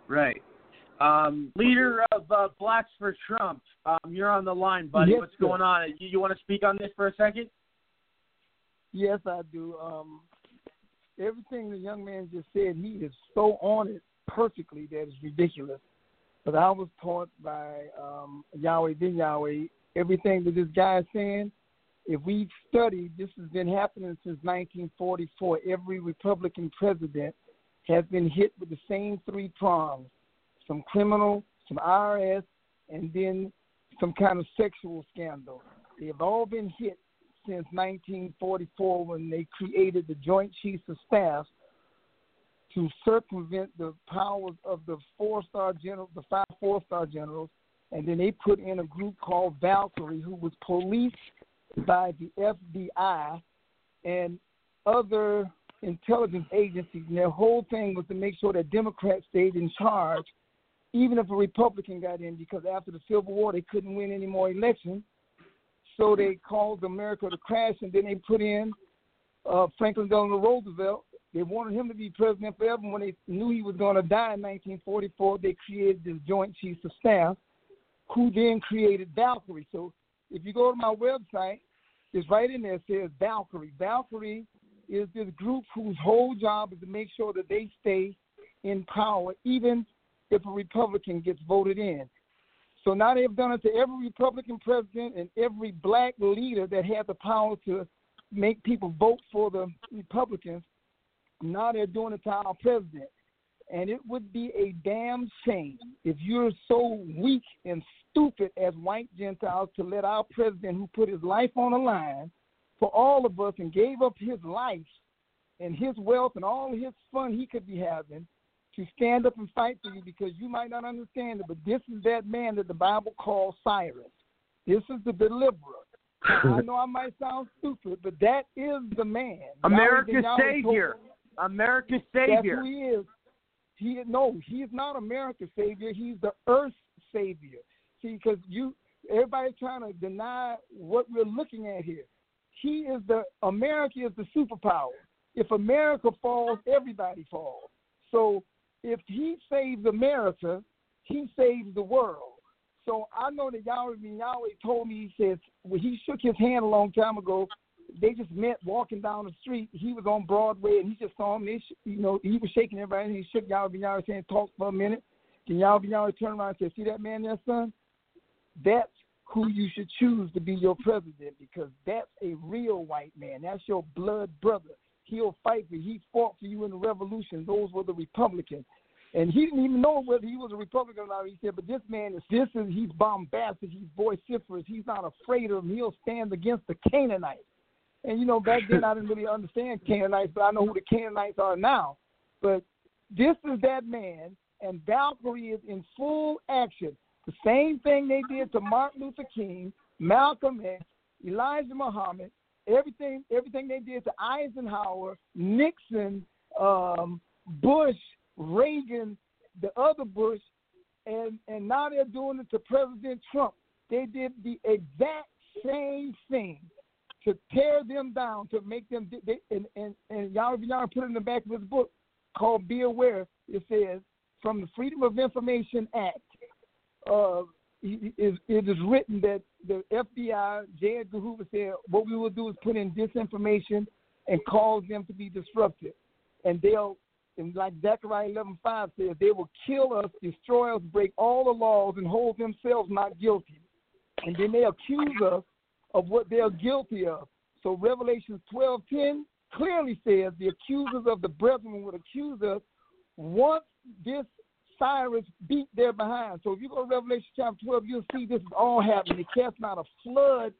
Right. Um, leader of uh, Blacks for Trump, um, you're on the line, buddy. Yes, What's going on? You, you want to speak on this for a second? Yes, I do. Um, everything the young man just said, he is so on it perfectly that it's ridiculous. But I was taught by um, Yahweh ben Yahweh, everything that this guy is saying, if we study, this has been happening since 1944. Every Republican president has been hit with the same three prongs some criminal, some IRS, and then some kind of sexual scandal. They've all been hit since 1944 when they created the Joint Chiefs of Staff to circumvent the powers of the four-star general, the five four-star generals, and then they put in a group called Valkyrie, who was policed by the FBI and other intelligence agencies. And their whole thing was to make sure that Democrats stayed in charge, even if a Republican got in, because after the Civil War they couldn't win any more elections. So they caused America to crash, and then they put in uh, Franklin Delano Roosevelt. They wanted him to be president forever. When they knew he was going to die in 1944, they created the Joint Chiefs of Staff, who then created Valkyrie. So if you go to my website, it's right in there. It says Valkyrie. Valkyrie is this group whose whole job is to make sure that they stay in power, even if a Republican gets voted in. So now they've done it to every Republican president and every black leader that had the power to make people vote for the Republicans. Now they're doing it to our president. And it would be a damn shame if you're so weak and stupid as white Gentiles to let our president, who put his life on the line for all of us and gave up his life and his wealth and all his fun he could be having, to stand up and fight for you because you might not understand it, but this is that man that the Bible calls Cyrus. This is the deliverer. I know I might sound stupid, but that is the man. America's Yahweh Yahweh savior. America's That's savior. who he is. He no, he's not America's savior. He's the Earth's savior. See, because you, everybody's trying to deny what we're looking at here. He is the America is the superpower. If America falls, everybody falls. So if he saves America, he saves the world. So I know that Yahweh Yahweh told me, he says, when he shook his hand a long time ago, they just met walking down the street. He was on Broadway and he just saw sh- you know, he was shaking everybody. And he shook Yahweh Yahweh hand, talked for a minute. Then Yahweh Yahweh turned around and said, "See that man there, son? That's who you should choose to be your president because that's a real white man. That's your blood brother. He'll fight for you. He fought for you in the revolution. Those were the Republicans. And he didn't even know whether he was a Republican or not. He said, but this man is this is he's bombastic, he's vociferous, he's not afraid of him. He'll stand against the Canaanites. And you know, back then I didn't really understand Canaanites, but I know who the Canaanites are now. But this is that man, and Valkyrie is in full action. The same thing they did to Martin Luther King, Malcolm X, Elijah Muhammad, everything everything they did to Eisenhower, Nixon, um, Bush, Reagan, the other Bush, and and now they're doing it to President Trump. They did the exact same thing to tear them down, to make them. They, and and and y'all, y'all put it in the back of his book called "Be Aware." It says from the Freedom of Information Act. Uh, it is it is written that the FBI, J. Edgar Hoover said, what we will do is put in disinformation and cause them to be disrupted, and they'll. And like Zechariah 11:5 says, they will kill us, destroy us, break all the laws, and hold themselves not guilty. And then they accuse us of what they're guilty of. So Revelation 12:10 clearly says the accusers of the brethren would accuse us once this Cyrus beat their behind. So if you go to Revelation chapter 12, you'll see this is all happening. They cast out a flood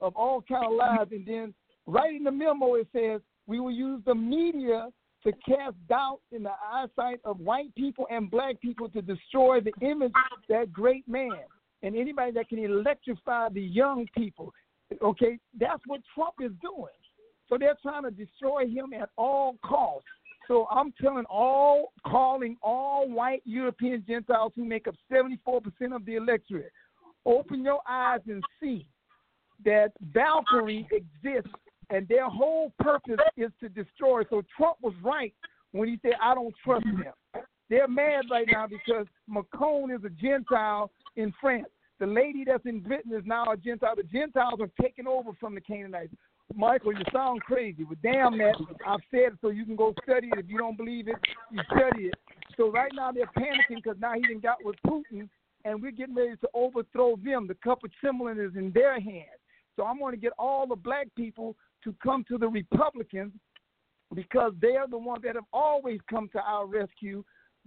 of all kind of lies, and then right in the memo it says we will use the media to cast doubt in the eyesight of white people and black people to destroy the image of that great man and anybody that can electrify the young people. Okay, that's what Trump is doing. So they're trying to destroy him at all costs. So I'm telling all, calling all white European Gentiles who make up 74% of the electorate, open your eyes and see that Valkyrie exists and their whole purpose is to destroy. So Trump was right when he said, I don't trust them. They're mad right now because Macron is a Gentile in France. The lady that's in Britain is now a Gentile. The Gentiles are taking over from the Canaanites. Michael, you sound crazy, but damn that, I've said it so you can go study it. If you don't believe it, you study it. So right now they're panicking because now he done got with Putin, and we're getting ready to overthrow them. The cup of trembling is in their hands. So I'm going to get all the black people to come to the Republicans because they are the ones that have always come to our rescue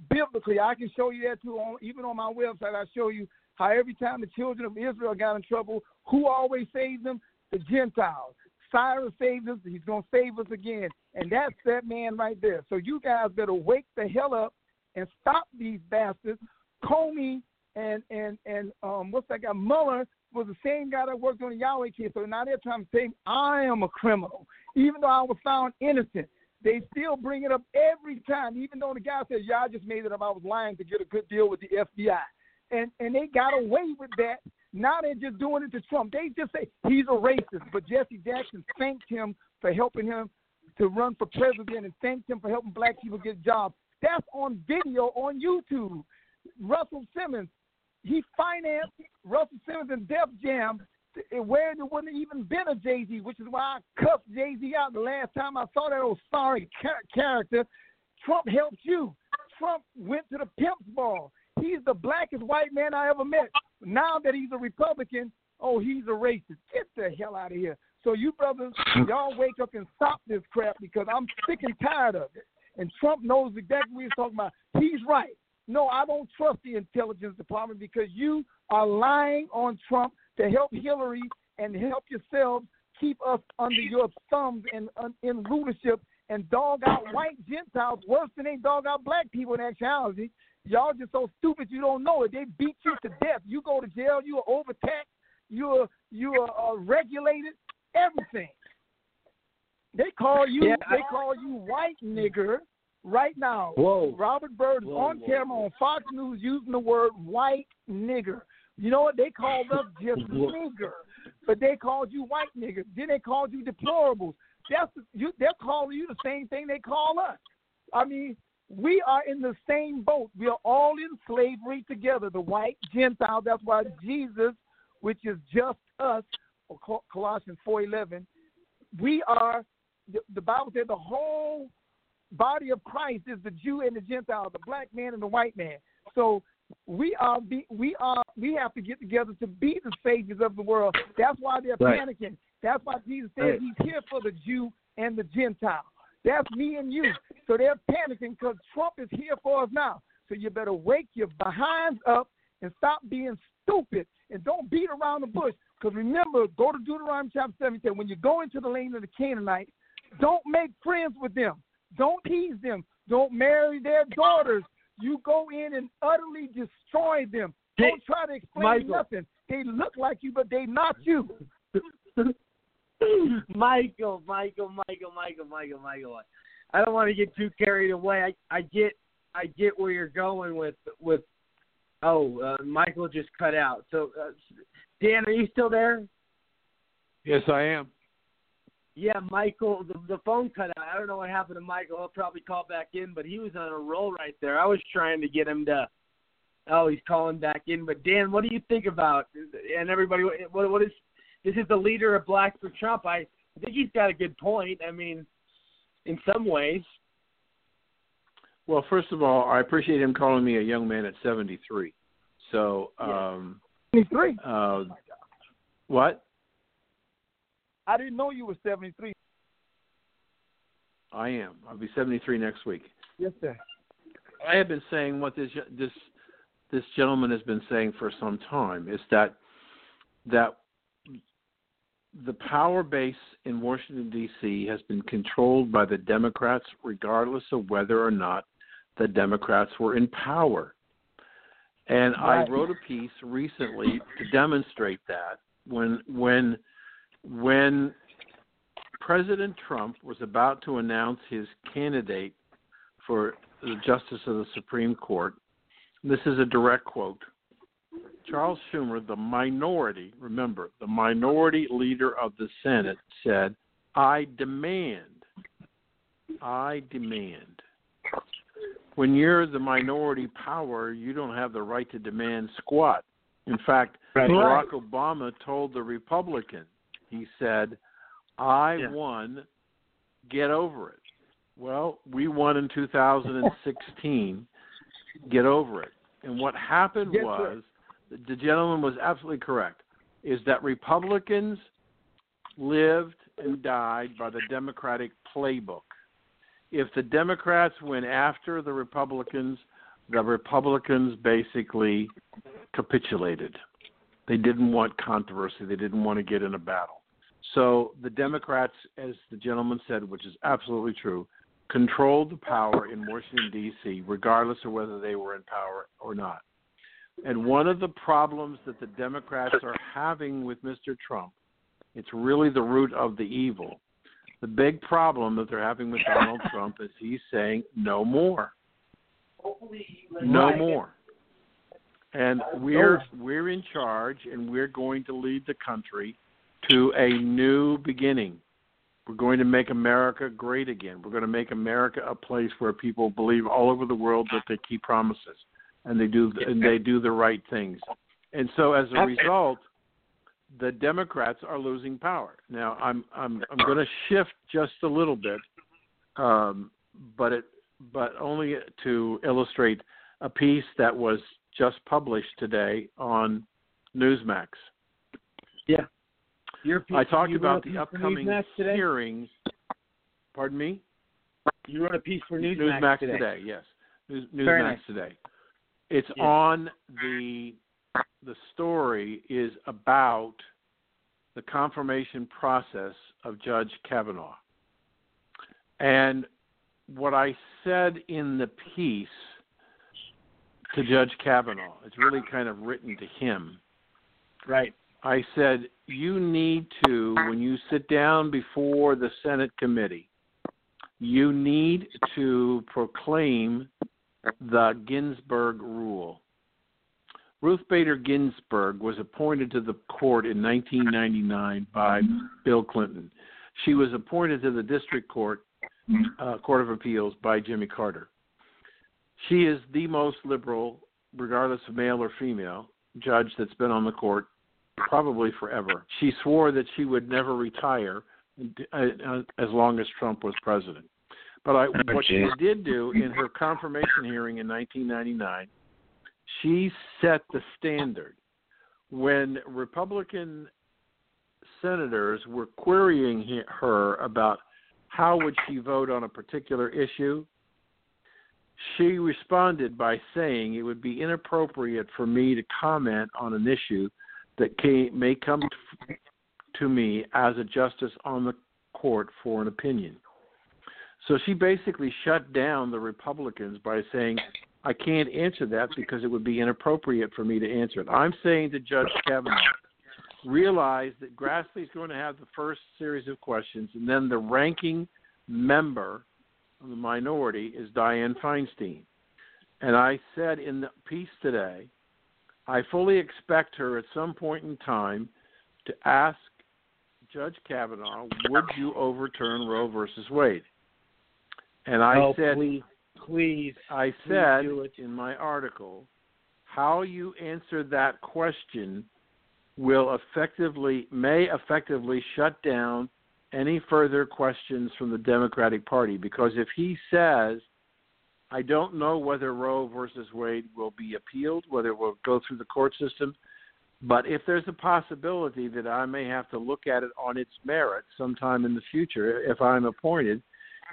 biblically. I can show you that too. On, even on my website, I show you how every time the children of Israel got in trouble, who always saved them? The Gentiles. Cyrus saved us. He's going to save us again. And that's that man right there. So you guys better wake the hell up and stop these bastards. Comey and and and um, what's that guy Mueller was the same guy that worked on the Yahweh case. So now they're trying to say I am a criminal, even though I was found innocent. They still bring it up every time, even though the guy says, "Yeah, I just made it up. I was lying to get a good deal with the FBI," and and they got away with that. Now they're just doing it to Trump. They just say he's a racist, but Jesse Jackson thanked him for helping him to run for president and thanked him for helping black people get jobs. That's on video on YouTube. Russell Simmons, he financed Russell Simmons and Def Jam where there wouldn't even been a Jay Z, which is why I cuffed Jay Z out the last time I saw that old sorry character. Trump helped you. Trump went to the pimp's ball. He's the blackest white man I ever met. Now that he's a Republican, oh, he's a racist. Get the hell out of here. So you brothers, y'all wake up and stop this crap because I'm sick and tired of it. And Trump knows exactly what he's talking about. He's right. No, I don't trust the intelligence department because you are lying on Trump to help Hillary and help yourselves keep us under your thumbs and uh, in rulership and dog out white Gentiles worse than they dog out black people in actuality. Y'all just so stupid you don't know it. They beat you to death. You go to jail. You are overtaxed. You are you are uh, regulated. Everything. They call you. Yeah, they call you white nigger right now. Whoa. Robert Byrd is on whoa, camera whoa. on Fox News using the word white nigger. You know what? They called us just nigger, but they called you white nigger. Then they called you deplorables. That's you. They're calling you the same thing they call us. I mean, we are in the same boat. We are all in slavery together. The white Gentile. That's why Jesus, which is just us, or Col- Colossians four eleven, we are. The, the Bible said the whole body of Christ is the Jew and the Gentile, the black man and the white man. So we are we are we have to get together to be the saviors of the world. That's why they're Right. panicking. That's why Jesus said Right. he's here for the Jew and the Gentile. That's me and you. So they're panicking because Trump is here for us now. So you better wake your behinds up and stop being stupid and don't beat around the bush. Because remember, go to Deuteronomy chapter 17. When you go into the land of the Canaanites, don't make friends with them. Don't tease them. Don't marry their daughters. You go in and utterly destroy them. Don't try to explain Michael. nothing. They look like you, but they not you. Michael, Michael, Michael, Michael, Michael, Michael. I don't want to get too carried away. I I get I get where you're going with with. Oh, uh, Michael just cut out. So, uh, Dan, are you still there? Yes, I am. Yeah, Michael, the, the phone cut out. I don't know what happened to Michael. He'll probably call back in, but he was on a roll right there. I was trying to get him to. Oh, he's calling back in. But Dan, what do you think about? And everybody, what what is? This is the leader of Black for Trump. I think he's got a good point. I mean, in some ways. Well, first of all, I appreciate him calling me a young man at 73. So, um, 73. uh, what? I didn't know you were 73. I am. I'll be 73 next week. Yes, sir. I have been saying what this this this gentleman has been saying for some time is that that the power base in Washington D.C. has been controlled by the Democrats, regardless of whether or not the Democrats were in power. And Right. I wrote a piece recently to demonstrate that when when when President Trump was about to announce his candidate for the Justice of the Supreme Court. This is a direct quote. Charles Schumer, the minority, remember, the minority leader of the Senate, said, I demand, I demand. When you're the minority power, you don't have the right to demand squat. In fact, Right. Barack Obama told the Republican, he said, I Yeah. won, get over it. Well, we won in 2016, get over it. And what happened Yes, was, the gentleman was absolutely correct, is that Republicans lived and died by the Democratic playbook. If the Democrats went after the Republicans, the Republicans basically capitulated. They didn't want controversy. They didn't want to get in a battle. So the Democrats, as the gentleman said, which is absolutely true, controlled the power in Washington, D.C., regardless of whether they were in power or not. And one of the problems that the Democrats are having with Mr. Trump, it's really the root of the evil. The big problem that they're having with Donald Trump is he's saying no more. No more. And we're we're in charge and we're going to lead the country to a new beginning. We're going to make America great again. We're going to make America a place where people believe all over the world that they keep promises and they do and they do the right things. And so as a result, the Democrats are losing power. Now I'm I'm I'm going to shift just a little bit, um, but it but only to illustrate a piece that was just published today on Newsmax. Yeah. Your piece- I talked about the upcoming hearings. Pardon me. You wrote a piece for Newsmax, Newsmax today. today. Yes, News, Newsmax nice. today. It's Yeah. on the the story is about the confirmation process of Judge Kavanaugh. And what I said in the piece to Judge Kavanaugh, it's really kind of written to him. Right. I said, you need to, when you sit down before the Senate committee, you need to proclaim the Ginsburg rule. Ruth Bader Ginsburg was appointed to the court in 1999 by Bill Clinton. She was appointed to the district court, uh, Court of Appeals, by Jimmy Carter. She is the most liberal, regardless of male or female, judge that's been on the court probably forever. She swore that she would never retire uh, uh, as long as Trump was president. But I, Oh, what she did do in her confirmation hearing in 1999, she set the standard. When Republican senators were querying he- her about how would she vote on a particular issue, she responded by saying it would be inappropriate for me to comment on an issue that came, may come to me as a justice on the court for an opinion. So she basically shut down the Republicans by saying, I can't answer that because it would be inappropriate for me to answer it. I'm saying to Judge Kavanaugh, realize that Grassley's going to have the first series of questions, and then the ranking member of the minority is Dianne Feinstein. And I said in the piece today, I fully expect her at some point in time to ask Judge Kavanaugh, would you overturn Roe versus Wade? And I Oh, said, please, please. I please said it. in my article, how you answer that question will effectively may effectively shut down any further questions from the Democratic Party because if he says I don't know whether Roe versus Wade will be appealed, whether it will go through the court system, but if there's a possibility that I may have to look at it on its merits sometime in the future if I'm appointed,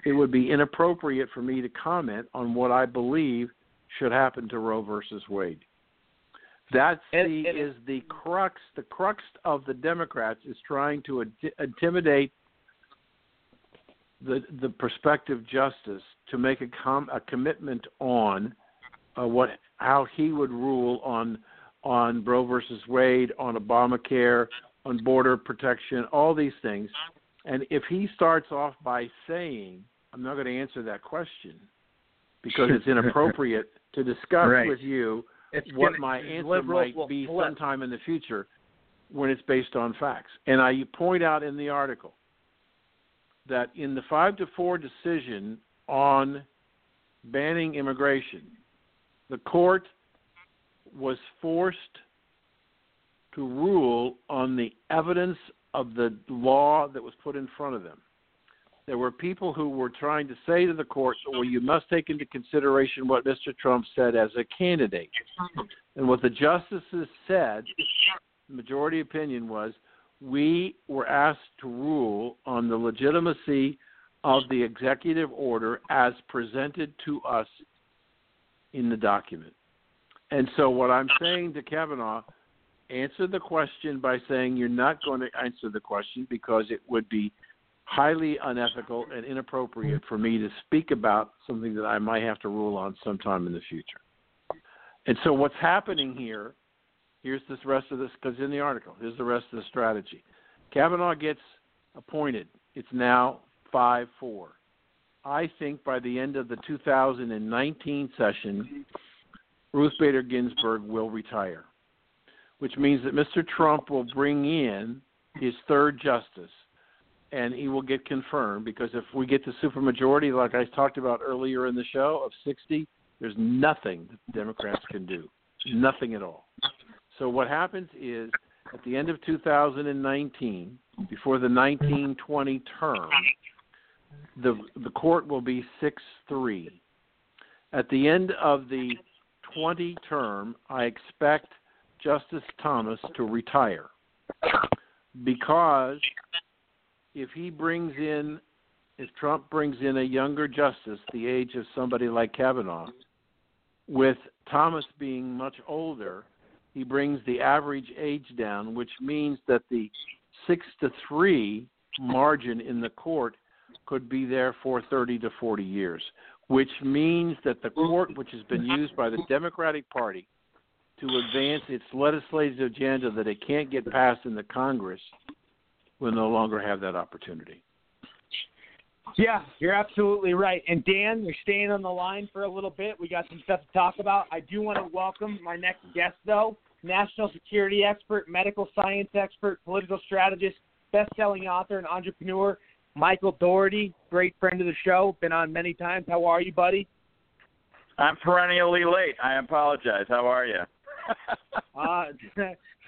it would be inappropriate for me to comment on what I believe should happen to Roe versus Wade. That's the is the crux. The crux of the Democrats is trying to int- intimidate the the prospective justice to make a com- a commitment on uh, what how he would rule on on Roe versus Wade, on Obamacare, on border protection, all these things. And if he starts off by saying, "I'm not going to answer that question," because it's inappropriate to discuss Right. with you It's what gonna- my answer liberals might will be flip. sometime in the future when it's based on facts. And I point out in the article that in the five to four decision on banning immigration, the court was forced to rule on the evidence of the law that was put in front of them. There were people who were trying to say to the court, well, you must take into consideration what Mr. Trump said as a candidate. And what the justices said, the majority opinion was, we were asked to rule on the legitimacy of the executive order as presented to us in the document. And so, what I'm saying to Kavanaugh, answer the question by saying you're not going to answer the question because it would be highly unethical and inappropriate for me to speak about something that I might have to rule on sometime in the future. And so, what's happening here? Here's this rest of this because in the article, here's the rest of the strategy. Kavanaugh gets appointed. It's now five four. I think by the end of the 2019 session, Ruth Bader Ginsburg will retire, which means that Mr. Trump will bring in his third justice, and he will get confirmed because if we get the supermajority, like I talked about earlier in the show, of 60, there's nothing the Democrats can do, nothing at all. So what happens is at the end of 2019, before the 1920 term, the the court will be six three. At the end of the 20 term, I expect Justice Thomas to retire because if he brings in, if Trump brings in a younger justice, the age of somebody like Kavanaugh, with Thomas being much older, he brings the average age down, which means that the six to three margin in the court could be there for 30 to 40 years, which means that the court, which has been used by the Democratic Party to advance its legislative agenda that it can't get passed in the Congress, will no longer have that opportunity. Yeah, you're absolutely right. And Dan, you're staying on the line for a little bit. We got some stuff to talk about. I do want to welcome my next guest, though, national security expert, medical science expert, political strategist, best-selling author, and entrepreneur, Michael Daugherty, great friend of the show, been on many times. How are you, buddy? I'm perennially late. I apologize. How are you? Uh,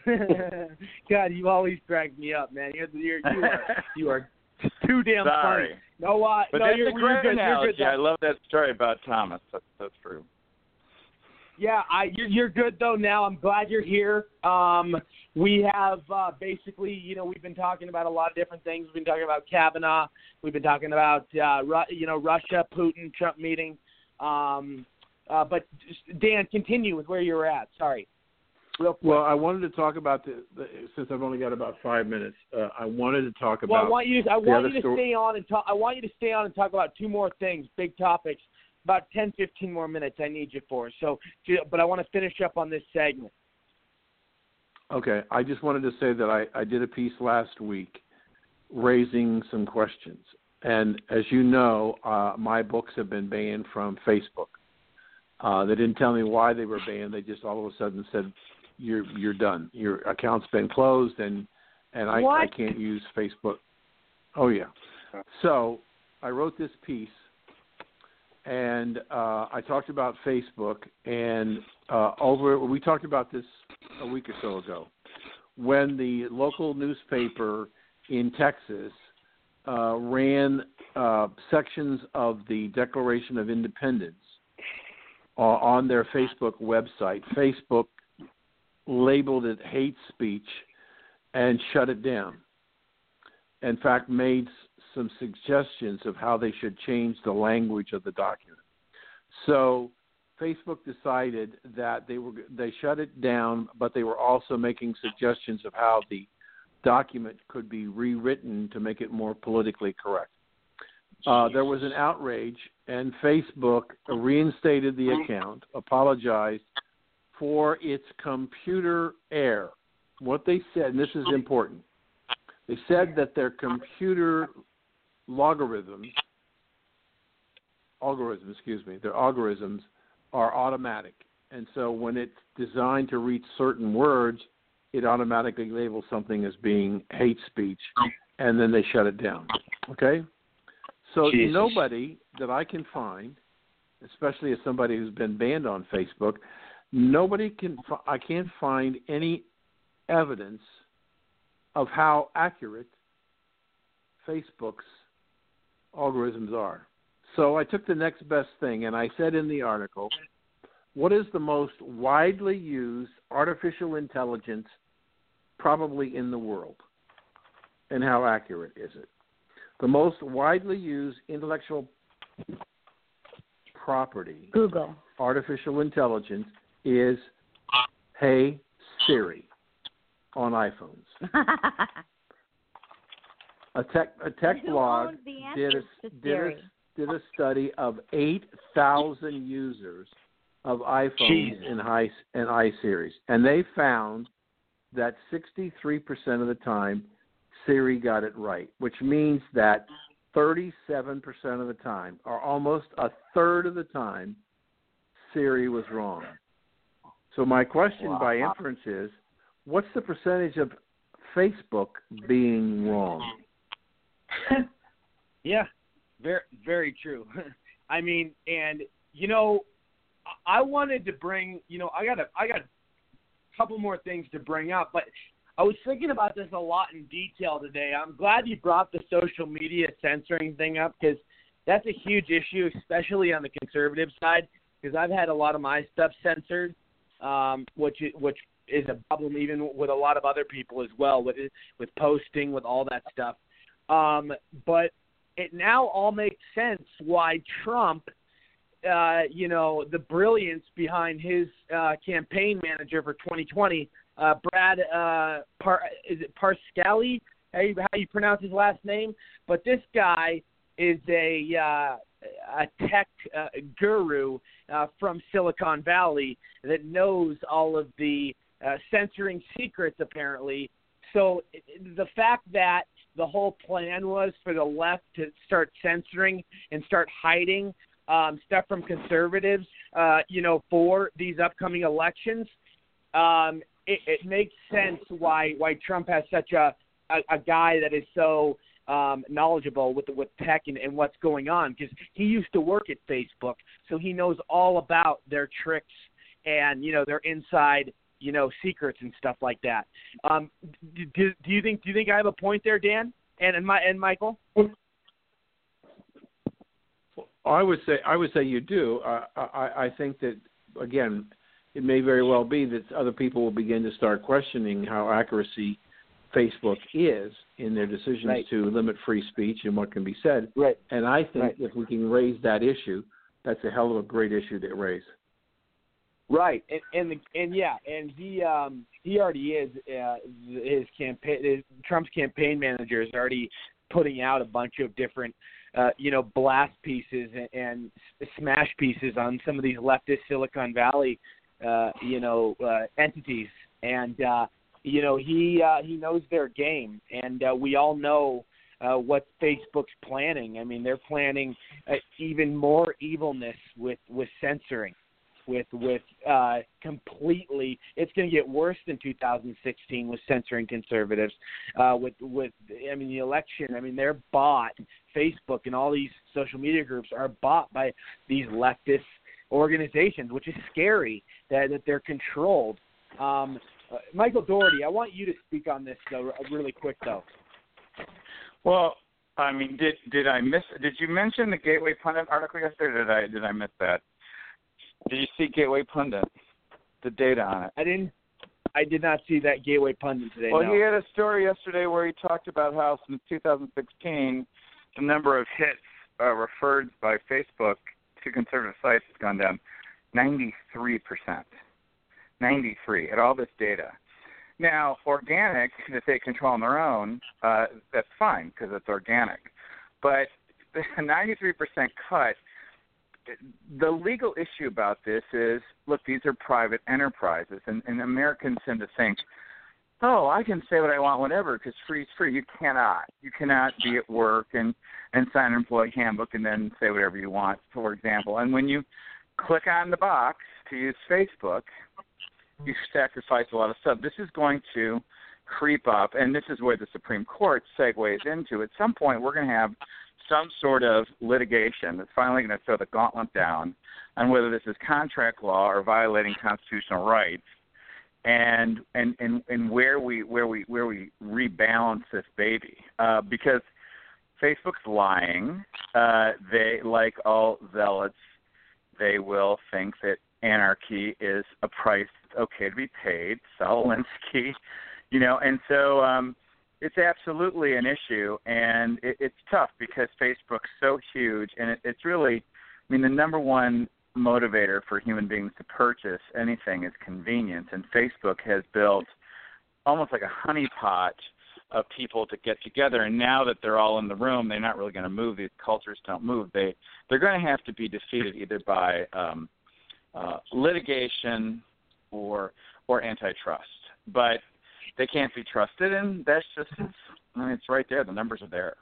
God, you always drag me up, man. You're, you're you are you are too damn Sorry. funny. No, uh, But no, that's you're, a you're great good. You're analogy. good. I love that story about Thomas. That's, that's true. Yeah, I you're, you're good though. Now I'm glad you're here. Um, we have uh, basically, you know, we've been talking about a lot of different things. We've been talking about Kavanaugh. We've been talking about uh, Ru- you know Russia, Putin, Trump meeting. Um, uh, but Dan, continue with where you were at. Sorry. Well, I wanted to talk about the, the since I've only got about five minutes. Uh, I wanted to talk about. Well, I want you. I want you to sto- stay on and talk. I want you to stay on and talk about two more things, big topics. About 10, 15 more minutes. I need you for. So, but I want to finish up on this segment. Okay, I just wanted to say that I, I did a piece last week raising some questions. And as you know, uh, my books have been banned from Facebook. Uh, they didn't tell me why they were banned. They just all of a sudden said, "You're you're done. Your account's been closed, and and I, I can't use Facebook." Oh yeah. So I wrote this piece, and uh, I talked about Facebook, and uh, over we talked about this a week or so ago, when the local newspaper in Texas uh, ran uh, sections of the Declaration of Independence uh, on their Facebook website. Facebook labeled it hate speech and shut it down. In fact, made some suggestions of how they should change the language of the document. So Facebook decided that they were they shut it down, but they were also making suggestions of how the document could be rewritten to make it more politically correct. Uh, there was an outrage, and Facebook reinstated the account, apologized for its computer error. What they said, and this is important, they said that their computer logarithms algorithms, excuse me, their algorithms are automatic, and so when it's designed to reach certain words, it automatically labels something as being hate speech, and then they shut it down. Okay, so Jesus. nobody that I can find, especially as somebody who's been banned on Facebook, nobody can. I can't find any evidence of how accurate Facebook's algorithms are. So I took the next best thing, and I said in the article, what is the most widely used artificial intelligence probably in the world? And how accurate is it? The most widely used intellectual property, Google. artificial intelligence, is Hey Siri on iPhones. A tech a tech Who blog did a, did a did a study of eight thousand users of iPhones Jesus. and i and iSeries, and they found that sixty three percent of the time Siri got it right, which means that thirty seven percent of the time, or almost a third of the time, Siri was wrong. So my question by inference is, what's the percentage of Facebook being wrong? Yeah, very very true. I mean, and you know, I I wanted to bring, you know, I got a I got a couple more things to bring up, but I was thinking about this a lot in detail today. I'm glad you brought the social media censoring thing up because that's a huge issue, especially on the conservative side. Because I've had a lot of my stuff censored, um, which which is a problem even with a lot of other people as well, with with posting, with all that stuff. Um, but it now all makes sense why Trump, uh, you know, the brilliance behind his uh, campaign manager for 2020, uh, Brad uh, Par- is it Parscale? How you, how you pronounce his last name? But this guy is a uh, a tech uh, guru uh, from Silicon Valley that knows all of the uh, censoring secrets apparently. So the fact that the whole plan was for the left to start censoring and start hiding um, stuff from conservatives, uh, you know, for these upcoming elections, um, it, it makes sense why why Trump has such a a, a guy that is so um, knowledgeable with with tech and, and what's going on because he used to work at Facebook, so he knows all about their tricks and you know their inside you know secrets and stuff like that. Um, do, do, you think do you think I have a point there, Dan and and my and Michael? I would say I would say you do. Uh, I, I think that again, it may very well be that other people will begin to start questioning how accuracy Facebook is in their decisions Right. to limit free speech and what can be said. Right. And I think Right. if we can raise that issue, that's a hell of a great issue to raise. Right, and and the, and yeah, and he um he already is uh, his campaign his, Trump's campaign manager is already putting out a bunch of different uh, you know blast pieces and, and smash pieces on some of these leftist Silicon Valley uh, you know uh, entities, and uh, you know he uh, he knows their game, and uh, we all know uh, what Facebook's planning. I mean, they're planning uh, even more evilness with with censoring with with uh completely it's going to get worse than 2016 with censoring conservatives uh with with i mean the election. I mean they're bought. Facebook and all these social media groups are bought by these leftist organizations which is scary that that they're controlled. Um uh, michael Daugherty i want you to speak on this though really quick though Well, I mean, did did I miss? Did you mention the Gateway Pundit article yesterday? Did I did I miss that? Did you see Gateway Pundit? The data on it. i didn't i did not see that gateway pundit today Well, no. he had a story yesterday where he talked about how since 2016, the number of hits uh, referred by Facebook to conservative sites has gone down 93 percent. 93 at all this data. Now, organic if they control on their own, uh, that's fine because it's organic. But the 93% cut, the legal issue about this is look, these are private enterprises, and, and Americans tend to think oh, I can say what I want, whatever, because free is free. You cannot. You cannot be at work and and sign an employee handbook and then say whatever you want, for example. And when you click on the box to use Facebook, you sacrifice a lot of stuff. This is going to creep up, and this is where the Supreme Court segues into. At some point, we're going to have some sort of litigation that's finally going to throw the gauntlet down on whether this is contract law or violating constitutional rights and and and and where we where we where we rebalance this baby uh, because Facebook's lying. Uh, they like all zealots, they will think that anarchy is a price okay to be paid. Saul you know, and so um, it's absolutely an issue, and it, it's tough because Facebook's so huge, and it, it's really, I mean, the number one motivator for human beings to purchase anything is convenience, and Facebook has built almost like a honeypot of people to get together. And now that they're all in the room, they're not really going to move. These cultures don't move. They they're going to have to be defeated either by um, uh, litigation or or antitrust. But they can't be trusted, and that's just it's, I mean, it's right there. The numbers are there.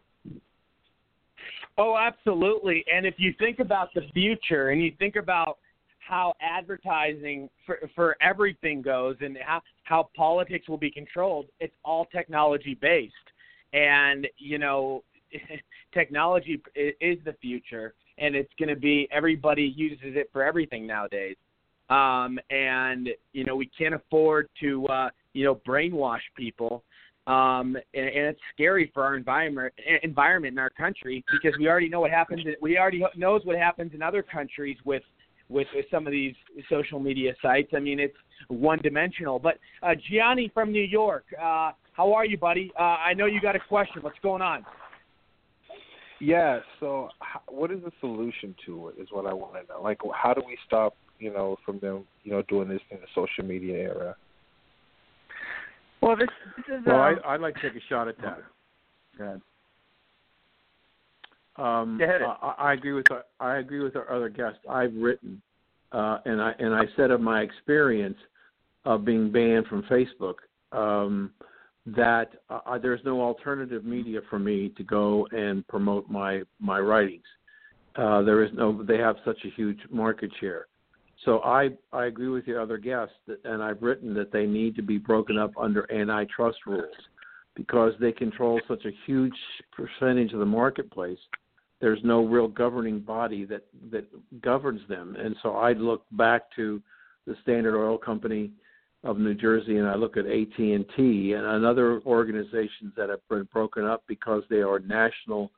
Oh, absolutely. And if you think about the future and you think about how advertising for for everything goes and how how politics will be controlled, it's all technology based. And you know, technology is the future, and it's going to be everybody uses it for everything nowadays. Um, and you know, we can't afford to uh, you know brainwash people um, and, and it's scary for our environment environment in our country because we already know what happens. We already knows what happens in other countries with with some of these social media sites. I mean, it's one dimensional. But uh, Gianni from New York, uh, how are you, buddy? Uh, I know you got a question. What's going on? Yeah. So, what is the solution to it? Is what I want to know. Like, how do we stop, you know, from them, you know, doing this in the social media era? Well, this, this is. Well, um, I, I'd like to take a shot at that. Go ahead. Um, Go ahead. I, I agree with our, I agree with our other guests. I've written, uh, and I and I said of my experience of being banned from Facebook um, that uh, there's no alternative media for me to go and promote my my writings. Uh, there is no. They have such a huge market share. So I I agree with your other guests, that, and I've written that they need to be broken up under antitrust rules because they control such a huge percentage of the marketplace. There's no real governing body that that governs them, and so I look back to the Standard Oil Company of New Jersey, and I look at AT and T and other organizations that have been broken up because they are national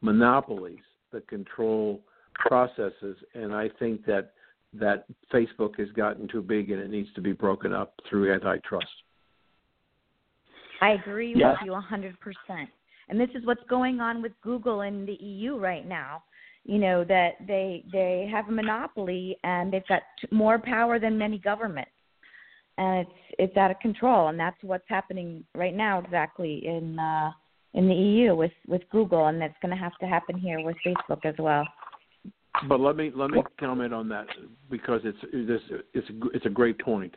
monopolies that control processes, and I think that that Facebook has gotten too big and it needs to be broken up through antitrust. I agree Yeah. with you 100%. And this is what's going on with Google in the EU right now. You know that they they have a monopoly and they've got more power than many governments. And it's it's out of control and that's what's happening right now exactly in uh in the EU with with Google and that's going to have to happen here with Facebook as well. But let me let me comment on that because it's it's it's a, it's a great point.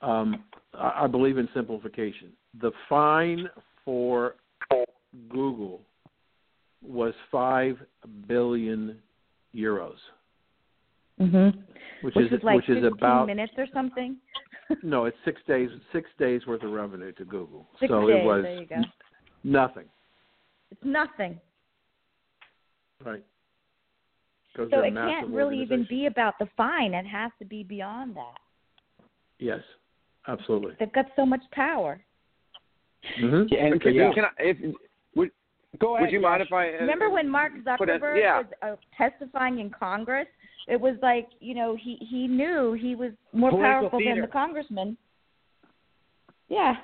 Um, I believe in simplification. The fine for Google was five billion euros, Mhm. which, Which is is like which is about minutes or something. no, it's six days six days worth of revenue to Google. Six so days, it was there you go. nothing, It's nothing. right? 'Cause So it can't really even be about the fine. It has to be beyond that. Yes, absolutely. They've got so much power. Mm-hmm. And could you, can I, if would Go ahead. would you mind if I uh, Remember when Mark put in- Zuckerberg yeah. was uh, testifying in Congress? It was like you know he he knew he was more Political powerful theater. than the congressman. Yeah.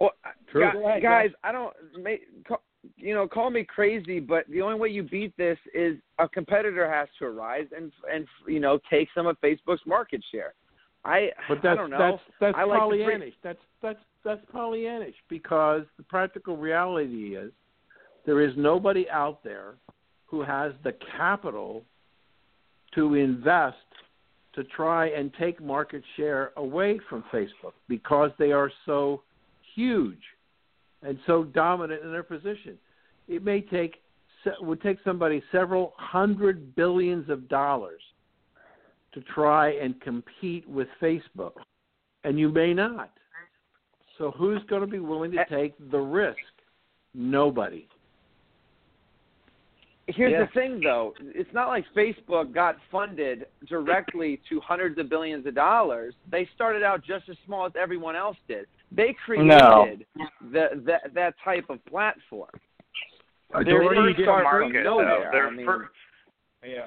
Well, True. gu- Go ahead, guys, I don't, may, ca- you know, call me crazy, but the only way you beat this is a competitor has to arise and and you know take some of Facebook's market share. I But that's I don't know. that's that's I like to pre- Pollyannish. That's that's that's Pollyannish because the practical reality is there is nobody out there who has the capital to invest to try and take market share away from Facebook because they are so huge and so dominant in their position. It may take would take somebody several hundred billions of dollars to try and compete with Facebook, and you may not. So who's going to be willing to take the risk? Nobody. Here's Yeah. the thing, though. It's not like Facebook got funded directly to hundreds of billions of dollars. They started out just as small as everyone else did. They created No. the, that that type of platform. They're They didn't first to start from market, though. nowhere. They're I mean, fir- yeah.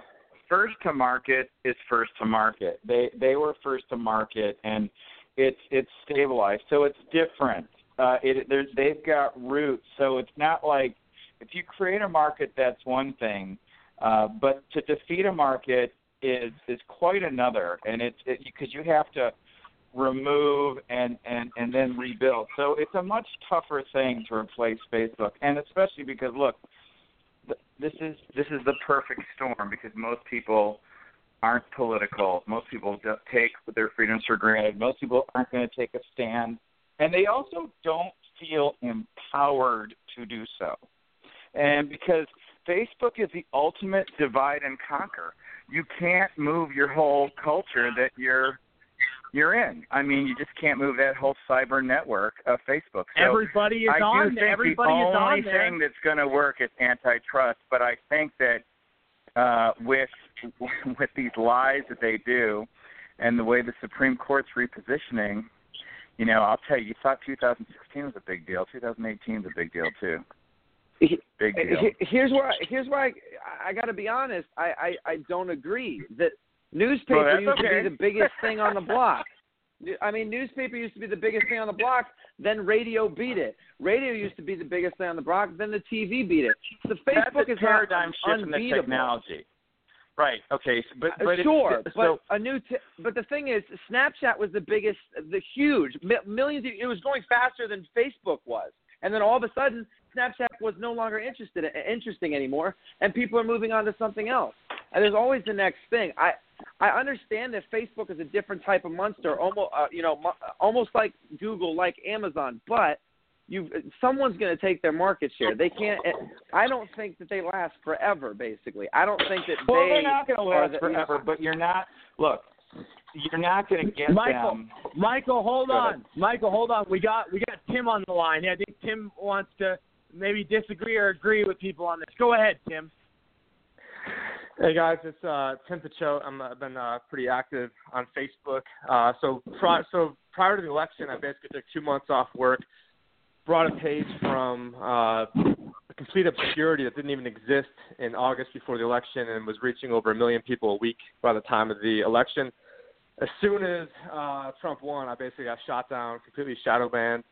First to market is first to market. They they were first to market, and it's it's stabilized, so it's different. Uh, it there's they've got roots, so it's not like if you create a market, that's one thing, uh, but to defeat a market is is quite another, and it's it, because you have to remove and and and then rebuild. So it's a much tougher thing to replace Facebook, and especially because look, th- this is this is the perfect storm because most people aren't political. Most people don't take their freedoms for granted. Most people aren't going to take a stand, and they also don't feel empowered to do so. And because Facebook is the ultimate divide and conquer, you can't move your whole culture that you're you're in. I mean, you just can't move that whole cyber network of Facebook. So Everybody is I on do there. think Everybody the is only on there. thing that's going to work is antitrust. But I think that uh, with with these lies that they do, and the way the Supreme Court's repositioning, you know, I'll tell you, you thought 2016 was a big deal. 2018 is a big deal too. Big deal. Here's where I, here's where I, I got to be honest. I, I I don't agree that newspaper used okay. to be the biggest thing on the block. I mean, newspaper used to be the biggest thing on the block. Then radio beat it. Radio used to be the biggest thing on the block. Then the TV beat it. So Facebook is paradigm shift in the unbeatable. technology. Right. Okay. But Uh, but sure, so, but a new. T- but the thing is, Snapchat was the biggest, the huge mi- millions. Of, it was going faster than Facebook was, and then all of a sudden, Snapchat was no longer interested interesting anymore, and people are moving on to something else. And there's always the next thing. I I understand that Facebook is a different type of monster, almost uh, you know, mo- almost like Google, like Amazon, but you someone's going to take their market share. They can't. I don't think that they last forever. Basically, I don't think that well, they they're not going to last the, forever. But you're not. Look, you're not going to get Michael, them. Michael, hold Go on. ahead. Michael, hold on. We got we got Tim on the line. I think Tim wants to maybe disagree or agree with people on this. Go ahead, Tim. Hey guys, it's uh, Tim Picciott. I'm, I've been uh, pretty active on Facebook. Uh, so, pri- so prior to the election, I basically took two months off work, brought a page from uh, complete obscurity that didn't even exist in August before the election, and was reaching over a million people a week by the time of the election. As soon as uh, Trump won, I basically got shot down, completely shadow banned,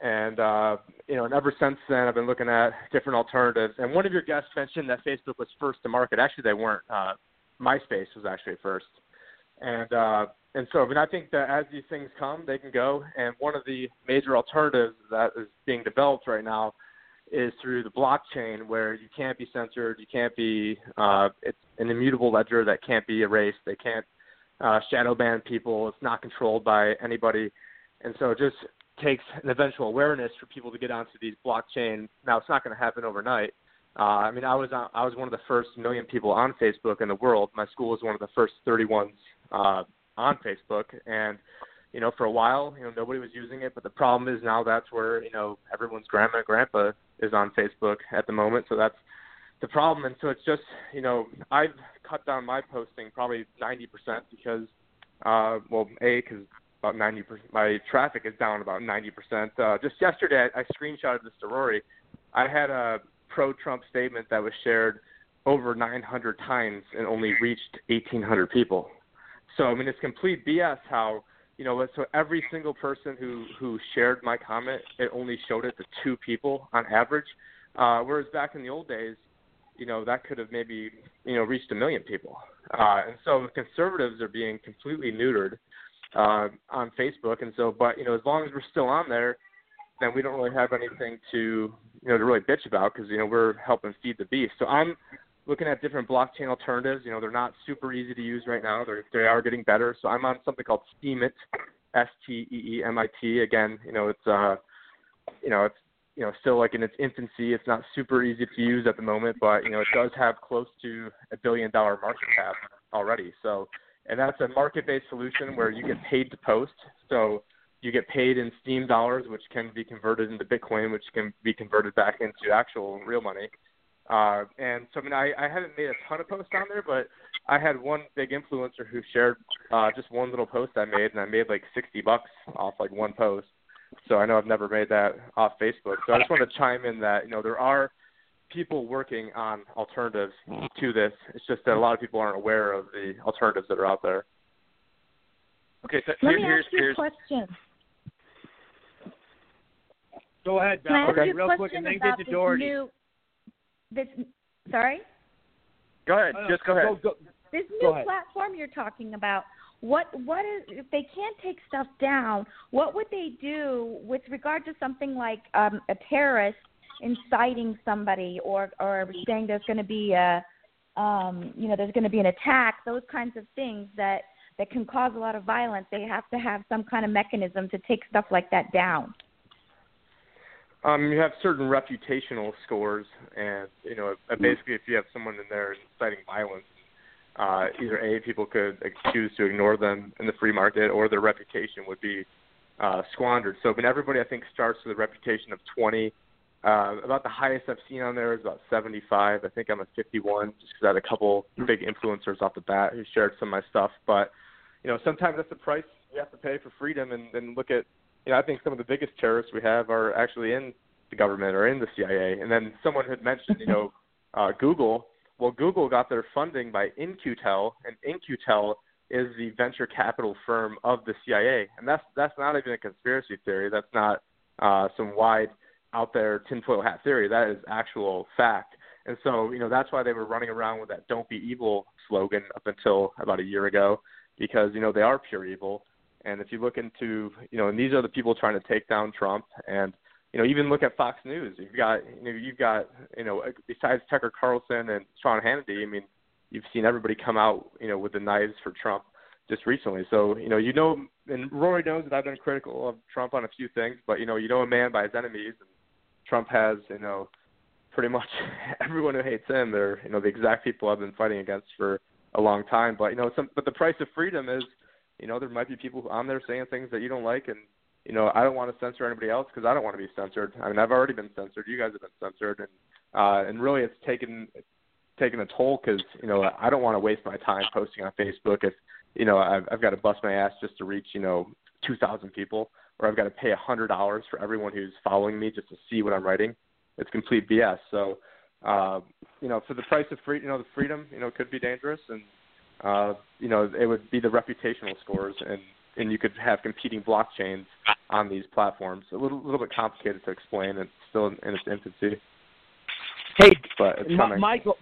and uh, you know, and ever since then, I've been looking at different alternatives. And one of your guests mentioned that Facebook was first to market. Actually, they weren't. Uh, MySpace was actually first. And uh, and so, I mean, I think that as these things come, they can go. And one of the major alternatives that is being developed right now is through the blockchain, where you can't be censored, you can't be. Uh, it's an immutable ledger that can't be erased. They can't uh, shadow ban people. It's not controlled by anybody. And so, just takes an eventual awareness for people to get onto these blockchain. Now, it's not going to happen overnight. Uh, I mean, I was on, I was one of the first million people on Facebook in the world. My school was one of the first 31s uh, on Facebook, and you know, for a while, you know, nobody was using it. But the problem is now that's where you know everyone's grandma and grandpa is on Facebook at the moment. So that's the problem. And so it's just you know, I've cut down my posting probably 90% because, uh, well, a because about 90 percent. My traffic is down about 90 percent. Uh, just yesterday, I, I screenshotted this to Rory. I had a pro-Trump statement that was shared over 900 times and only reached 1,800 people. So I mean, it's complete BS. How you know? So every single person who who shared my comment, it only showed it to two people on average. Uh, whereas back in the old days, you know, that could have maybe you know reached a million people. Uh, and so conservatives are being completely neutered uh, on Facebook, and so, but you know, as long as we're still on there, then we don't really have anything to you know to really bitch about because you know we're helping feed the beast. So I'm looking at different blockchain alternatives. You know, they're not super easy to use right now. They're, they are getting better. So I'm on something called Steemit, S T E E M I T. Again, you know, it's uh, you know, it's you know still like in its infancy. It's not super easy to use at the moment, but you know, it does have close to a billion dollar market cap already. So, and that's a market-based solution where you get paid to post. So you get paid in Steem dollars, which can be converted into Bitcoin, which can be converted back into actual real money. Uh, and so, I mean, I, I haven't made a ton of posts on there, but I had one big influencer who shared uh, just one little post I made, and I made like 60 bucks off like one post. So I know I've never made that off Facebook. So I just want to chime in that you know there are people working on alternatives to this. It's just that a lot of people aren't aware of the alternatives that are out there. Okay, so Let here, me here's ask you a question. Go ahead, Can I Beth. ask you a real question quick, and then get to this Daugherty. new? This sorry. Go ahead. Uh, Just go ahead. Go, go, This Go new ahead. platform you're talking about. What what is if they can't take stuff down? What would they do with regard to something like um, a terrorist inciting somebody or or saying there's going to be a um, you know there's going to be an attack? Those kinds of things that that can cause a lot of violence. They have to have some kind of mechanism to take stuff like that down. Um, you have certain reputational scores, and you know, uh, basically, if you have someone in there inciting violence, uh, either a people could choose to ignore them in the free market, or their reputation would be uh, squandered. So, mean, everybody I think starts with a reputation of 20. Uh, about the highest I've seen on there is about 75. I think I'm at 51, just because I had a couple big influencers off the bat who shared some of my stuff. But you know, sometimes that's the price you have to pay for freedom. And, and look at, you know, I think some of the biggest terrorists we have are actually in the government or in the CIA. And then someone had mentioned, you know, uh, Google. Well, Google got their funding by In-Q-Tel, and In-Q-Tel is the venture capital firm of the CIA, and that's that's not even a conspiracy theory. That's not uh, some wide out there tinfoil hat theory. That is actual fact. And so, you know, that's why they were running around with that "Don't be evil" slogan up until about a year ago, because you know they are pure evil. And if you look into, you know, and these are the people trying to take down Trump, and you know, even look at Fox News. You've got, you know, you've got, you know, besides Tucker Carlson and Sean Hannity, I mean, you've seen everybody come out, you know, with the knives for Trump just recently. So, you know, you know, and Rory knows that I've been critical of Trump on a few things, but you know, you know a man by his enemies, and Trump has, you know, pretty much everyone who hates him. They're, you know, the exact people I've been fighting against for a long time. But you know, some, but the price of freedom is, you know, there might be people on there saying things that you don't like, and you know, I don't want to censor anybody else because I don't want to be censored. I mean, I've already been censored. You guys have been censored, and uh, and really, it's taken taken a toll because you know I don't want to waste my time posting on Facebook if you know I've, I've got to bust my ass just to reach you know two thousand people, or I've got to pay a hundred dollars for everyone who's following me just to see what I'm writing. It's complete BS. So, uh, you know, for the price of free, you know, the freedom, you know, could be dangerous, and uh, you know, it would be the reputational scores and and you could have competing blockchains on these platforms. A little, little bit complicated to explain. It's still in, in its infancy. Hey, but it's coming. Michael,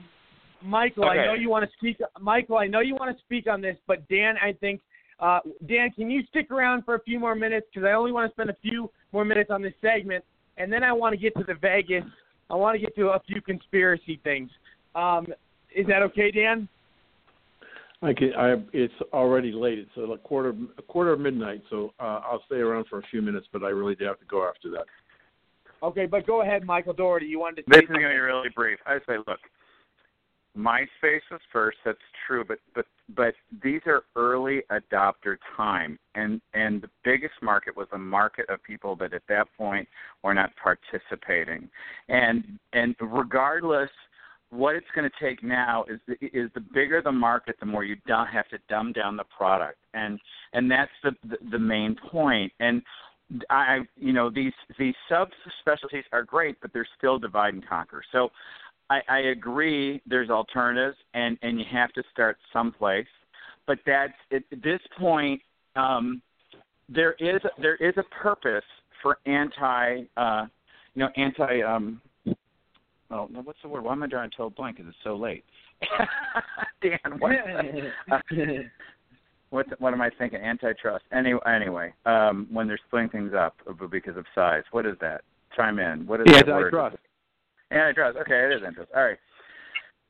Michael, I know you want to speak. Michael, I know you want to speak on this, but Dan, I think, uh, Dan, can you stick around for a few more minutes? Because I only want to spend a few more minutes on this segment, and then I want to get to the Vegas. I want to get to a few conspiracy things. Um, is that okay, Dan? I can. I. It's already late. It's a quarter a quarter of midnight, so uh, I'll stay around for a few minutes. But I really do have to go after that. Okay, but go ahead, Michael Daugherty. You wanted to This say is going to be really brief. I say, look, MySpace was first. That's true, but but but these are early adopter time, and and the biggest market was a market of people that at that point were not participating, and and regardless. What it's going to take now is the, is the bigger the market, the more you don't have to dumb down the product, and and that's the the, the main point. And I, you know, these these subspecialties are great, but they're still divide and conquer. So, I, I agree. There's alternatives, and and you have to start someplace. But that's at this point, um, there is there is a purpose for anti, uh, you know, anti. Um, oh, what's the word? Why am I drawing a total blank? Because it's so late. Dan, what? uh, what what am I thinking? Antitrust. Anyway, anyway, um, when they're splitting things up because of size, what is that? Chime in. What is that word? Antitrust. Okay, it is antitrust. All right.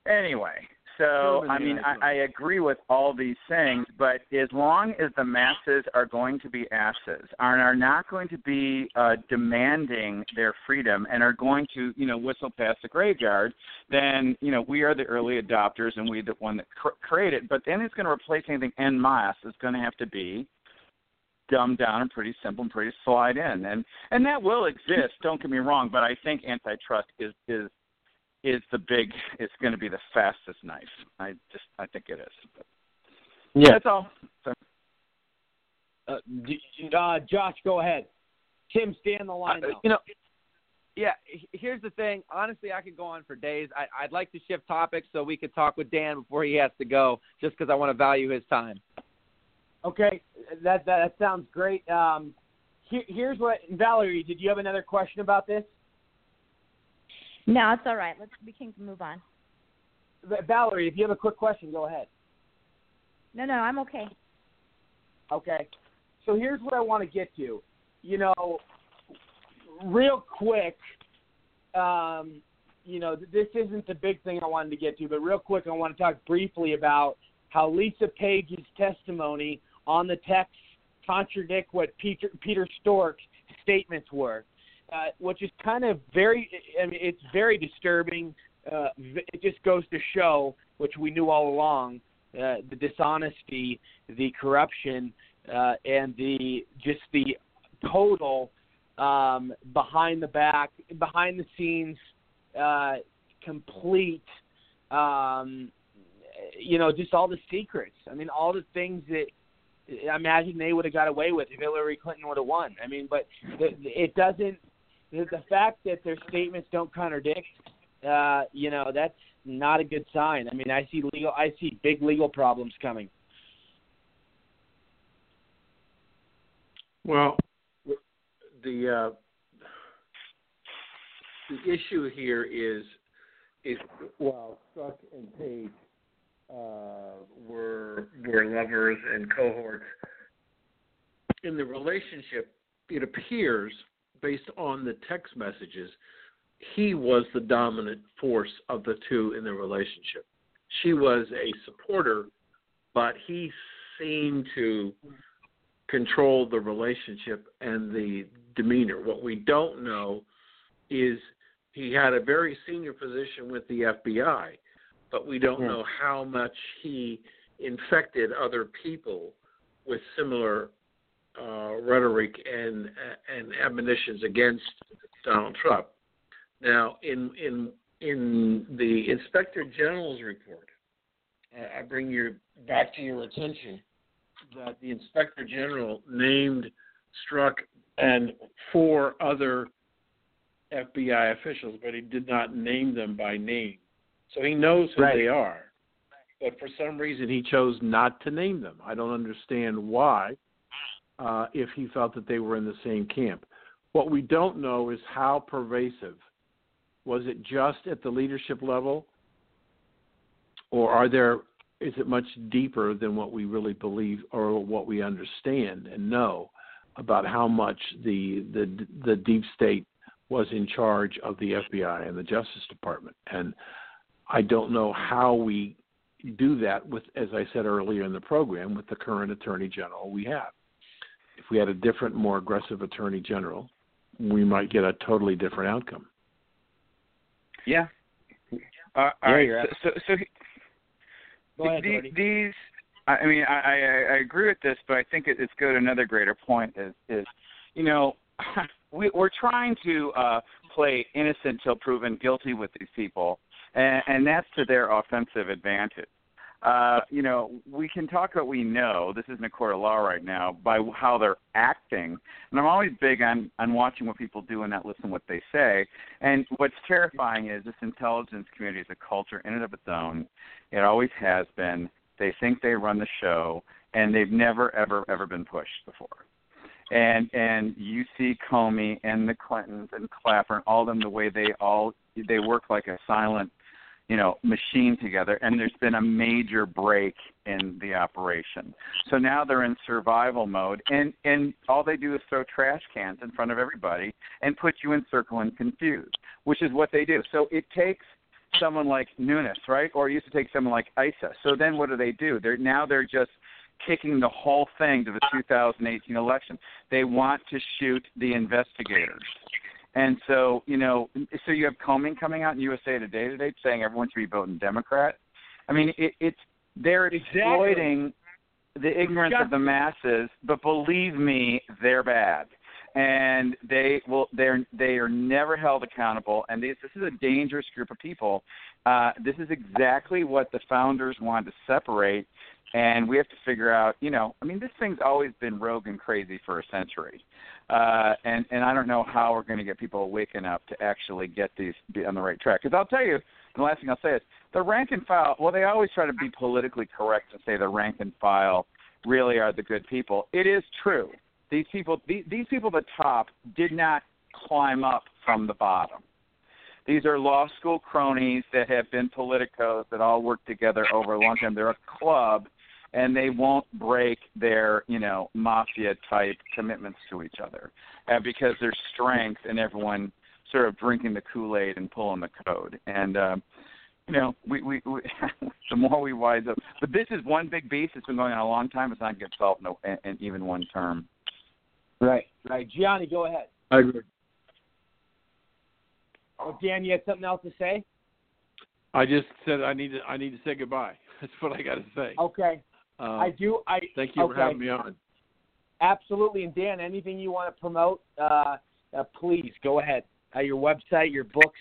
Anyway, so I mean, I, I agree with all these things, but as long as the masses are going to be asses, and are not going to be uh, demanding their freedom, and are going to, you know, whistle past the graveyard, then you know we are the early adopters, and we the one that cr- created. But then it's going to replace anything en masse. It's going to have to be dumbed down and pretty simple and pretty slide in, and and that will exist. Don't get me wrong, but I think antitrust is is is the big it's going to be the fastest knife. I just I think it is. But Yeah. that's all. So, Uh, uh, Josh, go ahead. Tim, stay on the line. Uh, you know, yeah. Here's the thing. Honestly, I could go on for days. I, I'd like to shift topics so we could talk with Dan before he has to go, just because I want to value his time. Okay, that that, that sounds great. Um, here, here's what Valerie. Did you have another question about this? No, it's all right. Let's we can move on. Valerie, if you have a quick question, go ahead. No, no, I'm okay. Okay. So here's what I want to get to. You know, real quick, um, you know, this isn't the big thing I wanted to get to, but real quick, I want to talk briefly about how Lisa Page's testimony on the text contradict what Peter Peter Strzok's statements were, uh, which is kind of very. I mean, it's very disturbing. Uh, it just goes to show, which we knew all along, uh, the dishonesty, the corruption, uh, and the just the total um, behind the back, behind the scenes, uh, complete. Um, you know, just all the secrets. I mean, all the things that I imagine they would have got away with if Hillary Clinton would have won. I mean, but the, it doesn't. The, the fact that their statements don't contradict, uh, you know, that's not a good sign. I mean, I see legal, I see big legal problems coming. Well, the uh, the issue here is is while Strzok and Page uh, were were lovers and cohorts in the relationship, it appears based on the text messages, he was the dominant force of the two in the relationship. She was a supporter, but he seemed to control the relationship and the demeanor. What we don't know is he had a very senior position with the FBI, but we don't know how much he infected other people with similar uh, rhetoric and and admonitions against Donald Trump. Now, in in in the Inspector General's report, I I bring you back to your attention that the Inspector General named Strzok and four other FBI officials, but he did not name them by name. So he knows who Right. they are. But for some reason, he chose not to name them. I don't understand why, uh, if he felt that they were in the same camp. What we don't know is how pervasive. Was it just at the leadership level? Or are there is it much deeper than what we really believe or what we understand and know about how much the the the deep state was in charge of the FBI and the Justice Department and I don't know how we do that with as I said earlier in the program with the current attorney general we have if we had a different more aggressive attorney general we might get a totally different outcome yeah. Uh, all Yeah, right. So, so, so Go ahead, the- these, I I mean, I, I, I agree with this, but I think it, it's good. Another greater point is, is you know, we, we're trying to uh, play innocent till proven guilty with these people, and, and that's to their offensive advantage. Uh, you know, we can talk what we know. This isn't a court of law right now by how they're acting, and I'm always big on on watching what people do and not listen to what they say. And what's terrifying is this intelligence community is a culture in and of its own. It always has been. They think they run the show, and they've never, ever, ever been pushed before. And and you see Comey and the Clintons and Clapper and all them the way they all they work like a silent, you know, machine together. And there's been a major break in the operation. So now they're in survival mode, and and all they do is throw trash cans in front of everybody and put you in circle and confused, which is what they do. So it takes someone like Nunes, right? Or it used to take someone like Issa. So then what do they do? They're now they're just kicking the whole thing to the 2018 election. They want to shoot the investigators. And so, you know, so you have Comey coming out in USA Today today saying everyone should be voting Democrat. I mean, it, it's they're exploiting the ignorance of the masses, but believe me, they're bad, and they will they're they are never held accountable. And this this is a dangerous group of people. Uh, this is exactly what the founders wanted to separate, and we have to figure out. You know, I mean, this thing's always been rogue and crazy for a century. Uh, and and I don't know how we're going to get people waking up to actually get these be on the right track. Because I'll tell you, the last thing I'll say is the rank and file. Well, they always try to be politically correct and say the rank and file really are the good people. It is true. These people, these, these people at the top, did not climb up from the bottom. These are law school cronies that have been politicos that all work together over a long time. They're a club and they won't break their you know mafia type commitments to each other uh, because there's strength in everyone sort of drinking the Kool Aid and pulling the code and. Uh, you know, we, we, we the more we wise up. But this is one big beast that's been going on a long time. It's not going to get solved in, in even one term. Right, right. Gianni, go ahead. I agree. Oh, Dan, you had something else to say? I just said I need to I need to say goodbye. That's what I got to say. Okay. Uh, I do. I thank you okay. for having me on. Absolutely. And Dan, anything you want to promote, uh, uh, please go ahead. Uh, your website, your books.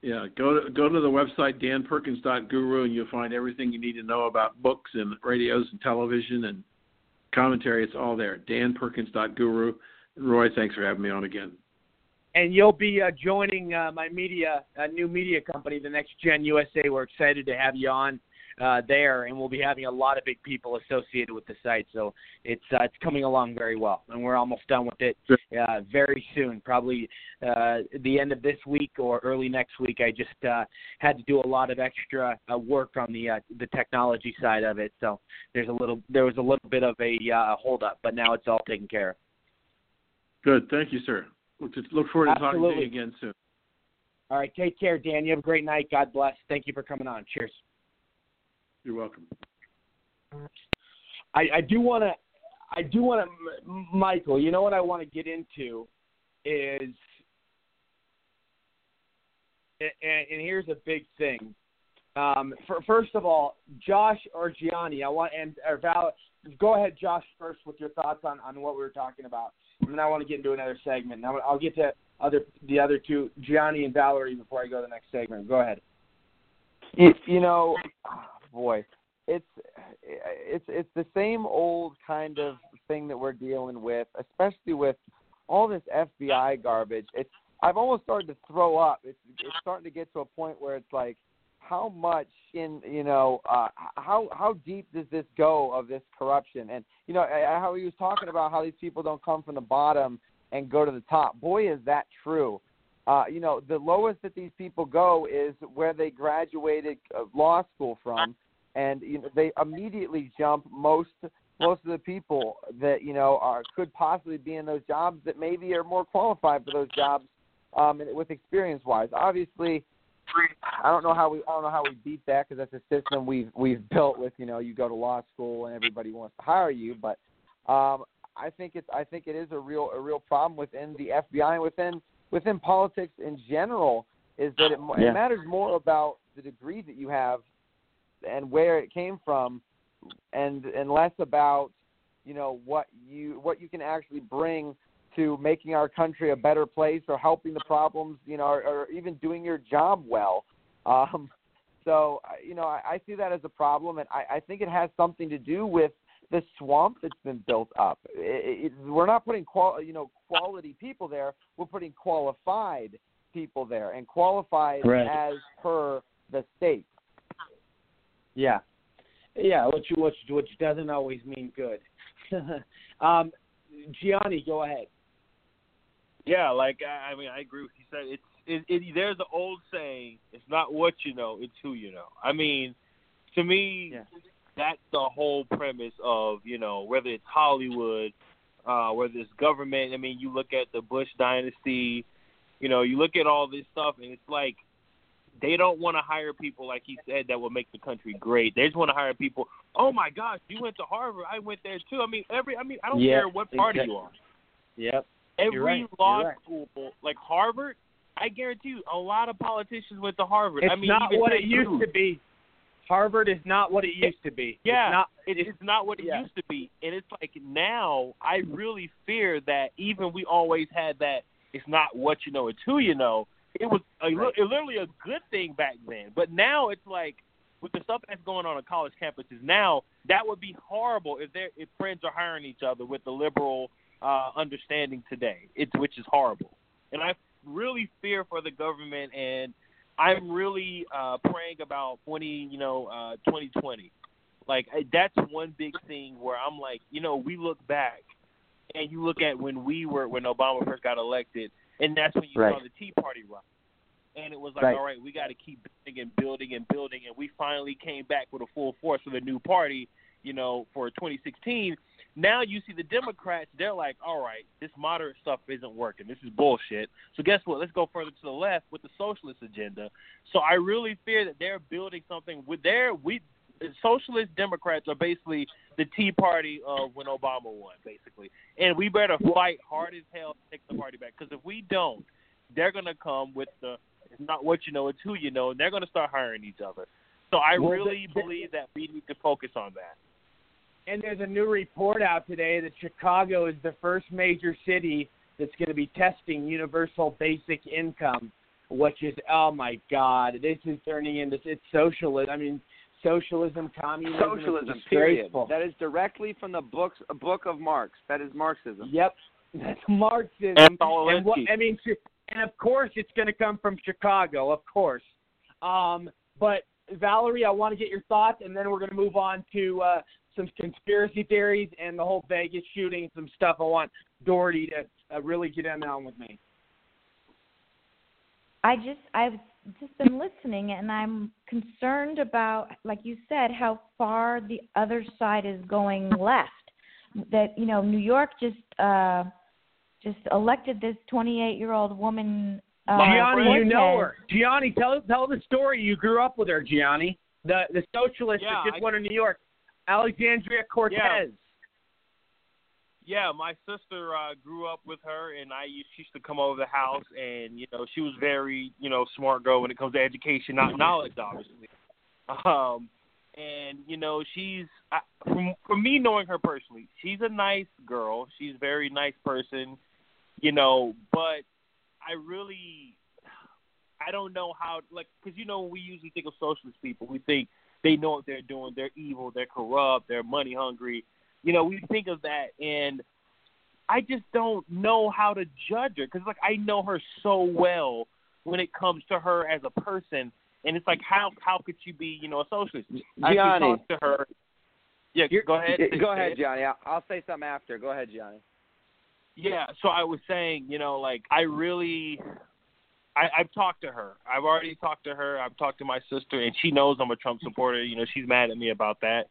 Yeah, go to go to the website danperkins.guru and you'll find everything you need to know about books and radios and television and commentary. It's all there. danperkins.guru. Roy, thanks for having me on again. And you'll be uh, joining uh, my media, uh, new media company, the Next Gen USA. We're excited to have you on uh, there, and we'll be having a lot of big people associated with the site. So it's uh, it's coming along very well, and we're almost done with it uh, very soon. Probably uh, the end of this week or early next week. I just uh, had to do a lot of extra uh, work on the uh, the technology side of it. So there's a little there was a little bit of a uh, hold up, but now it's all taken care of. Good, thank you, sir. Look, to, look forward to Absolutely. talking to you again soon. All right, take care, Dan. You have a great night. God bless. Thank you for coming on. Cheers. You're welcome. I, I do want to, I do want to, Michael. You know what I want to get into is, and, and here's a big thing. Um, for, first of all, Josh or Gianni, I want and or Val, go ahead, Josh, first with your thoughts on on what we were talking about, and then I want to get into another segment. Now I'll get to other the other two, Gianni and Valerie, before I go to the next segment. Go ahead. You, you know, boy, it's it's it's the same old kind of thing that we're dealing with, especially with all this FBI garbage. It's I've almost started to throw up. It's it's starting to get to a point where it's like, how much in you know uh, how how deep does this go of this corruption? And you know uh, how he was talking about how these people don't come from the bottom and go to the top. Boy, is that true. Uh, you know, the lowest that these people go is where they graduated uh, law school from, and you know they immediately jump most most of the people that you know are could possibly be in those jobs that maybe are more qualified for those jobs um, and with experience wise. Obviously, I don't know how we I don't know how we beat that because that's a system we've we've built with you know you go to law school and everybody wants to hire you, but um, I think it's I think it is a real a real problem within the FBI and within within politics in general is that it, Yeah. it matters more about the degree that you have and where it came from and and less about you know what you what you can actually bring to making our country a better place or helping the problems you know or, or even doing your job well. Um so I- you know I, I see that as a problem and I, I think it has something to do with the swamp that's been built up. It, it, we're not putting qual you know quality people there. We're putting qualified people there and qualified Right. as per the state Yeah, yeah, What you which which which doesn't always mean good. um, Gianni, go ahead. Yeah, like I, I mean, I agree with you said. It's it, it. There's an old saying: "It's not what you know, it's who you know." I mean, to me, that's the whole premise of you know whether it's Hollywood, uh, whether it's government. I mean, you look at the Bush dynasty. You know, you look at all this stuff, and it's like they don't want to hire people like he said that will make the country great. They just want to hire people. Oh my gosh, you went to Harvard. I went there too. I mean, every. I mean, I don't Yeah, care what party exactly. you are. Yep. Every right. law right. school, like Harvard, I guarantee you, a lot of politicians went to Harvard. It's I mean, not what it used to be. Harvard is not what it used to be. Yeah, It's not. it, it's not what it yeah. used to be, and it's like now I really fear that even we always had that it's not what you know, it's who you know. It was a, Right. literally a good thing back then, but now it's like with the stuff that's going on on college campuses now, that would be horrible if they if friends are hiring each other with the liberal uh, understanding today. It's which is horrible, and I really fear for the government and I'm really uh, praying about 20, you know, uh, 2020. Like that's one big thing where I'm like, you know, we look back and you look at when we were when Obama first got elected, and that's when you Right. saw the Tea Party rise. And it was like, Right. all right, we got to keep building and building and building, and we finally came back with a full force with a new party, you know, for 2016. Now you see the Democrats, they're like, all right, this moderate stuff isn't working. This is bullshit. So guess what? Let's go further to the left with the socialist agenda. So I really fear that they're building something with their we socialist Democrats are basically the Tea Party of when Obama won, basically. And we better fight hard as hell to take the party back. Because if we don't, they're gonna come with the it's not what you know, it's who you know, and they're gonna start hiring each other. So I Well, really believe that we need to focus on that. And there's a new report out today that Chicago is the first major city that's going to be testing universal basic income, which is oh my god, this is turning into it's socialism. I mean, socialism, communism, Socialism, period. That is directly from the books, a book of Marx. That is Marxism. Yep, that's Marxism. And and what I mean, and of course it's going to come from Chicago, of course. Um, but Valerie, I want to get your thoughts, and then we're going to move on to uh, some conspiracy theories and the whole Vegas shooting, some stuff. I want Daugherty to uh, really get in on with me. I just I've just been listening and I'm concerned about like you said how far the other side is going left. That you know New York just uh just elected this 28-year-old woman uh Gianni, you know her. Gianni, tell tell the story. You grew up with her, Gianni. The the socialist Yeah, that just I- won in New York, Alexandria Cortez. Yeah, my sister uh, grew up with her, and I used, she used to come over the house, and you know she was very you know smart girl when it comes to education, not knowledge, obviously. Um, and you know she's I, from from me knowing her personally, she's a nice girl. She's a very nice person, you know. But I really, I don't know how like because you know we usually think of socialist people, we think they know what they're doing. They're evil. They're corrupt. They're money hungry. You know, we think of that, and I just don't know how to judge her because, like, I know her so well when it comes to her as a person, and it's like, how how could she be, you know, a socialist? I Gianni. talk to her. Yeah, go ahead. Go ahead, Johnny. I'll, I'll say something after. Go ahead, Johnny. Yeah, so I was saying, you know, like I really, I, I've talked to her. I've already talked to her. I've talked to my sister, and she knows I'm a Trump supporter. You know, she's mad at me about that.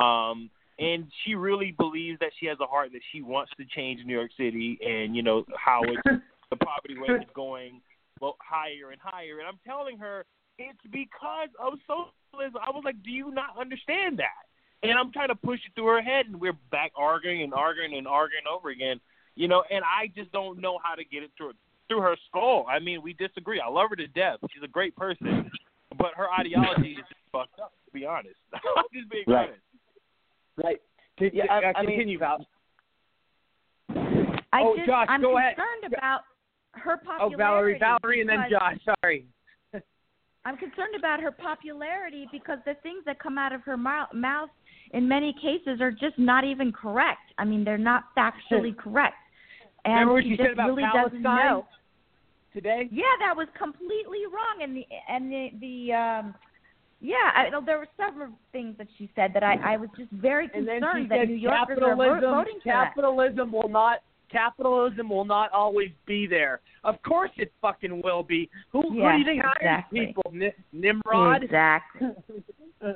Um, and she really believes that she has a heart that she wants to change New York City, and you know how it's the poverty rate is going well, higher and higher. And I'm telling her it's because of socialism. I was like, do you not understand that? And I'm trying to push it through her head, and we're back arguing and arguing and arguing over again. You know, and I just don't know how to get it through through her skull. I mean, we disagree. I love her to death. She's a great person, but her ideology is just fucked up. To be honest, I'm just being Right. honest. Right. Con- Yeah, uh, I- I mean- continue, Val. I Oh, just Josh, I'm go ahead. concerned about her Oh. Valerie, Valerie, and then Josh. Sorry. I'm concerned about her popularity because the things that come out of her mouth in many cases are just not even correct. I mean, they're not factually correct. And Remember what she she just said about really doesn't Palestine know. today? Yeah, that was completely wrong. And the and the the um yeah, I, there were several things that she said that I I was just very And then concerned she that said New Yorkers are vo- capitalism, voting for that. capitalism will not capitalism will not always be there. Of course it fucking will be. Who, who do you think hires exactly. people? Ni- Nimrod? Exactly.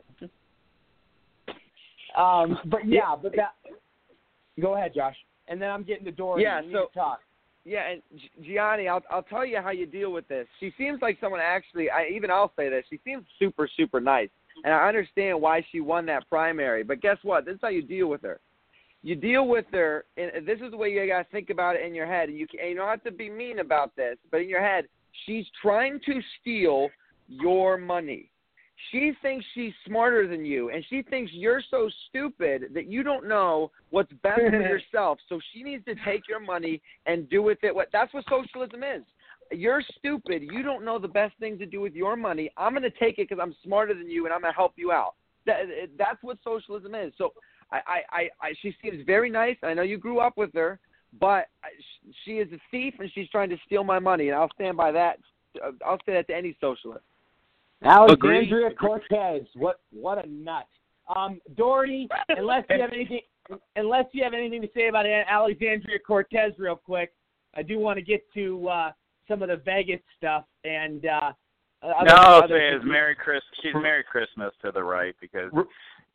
um, but yeah, but that. Go ahead, Josh. And then I'm getting the door. Yeah, so- to talk. Yeah, and Gianni, I'll I'll tell you how you deal with this. She seems like someone actually. I even I'll say this. She seems super super nice, and I understand why she won that primary. But guess what? This is how you deal with her. You deal with her, and this is the way you gotta think about it in your head. And you and you don't have to be mean about this, but in your head, she's trying to steal your money. She thinks she's smarter than you, and she thinks you're so stupid that you don't know what's best for yourself. So she needs to take your money and do with it what. That's what socialism is. You're stupid. You don't know the best thing to do with your money. I'm going to take it because I'm smarter than you, and I'm going to help you out. That, that's what socialism is. So I, I, I, I, she seems very nice. I know you grew up with her, but she is a thief, and she's trying to steal my money, and I'll stand by that. Uh, I'll say that to any socialist. Alexandria Cortez, what what a nut. Um, Daugherty, unless you have anything, unless you have anything to say about Alexandria Cortez, real quick, I do want to get to uh, some of the Vegas stuff and. Uh, other, no, I'll other- say is Merry Christmas. She's Merry Christmas to the right because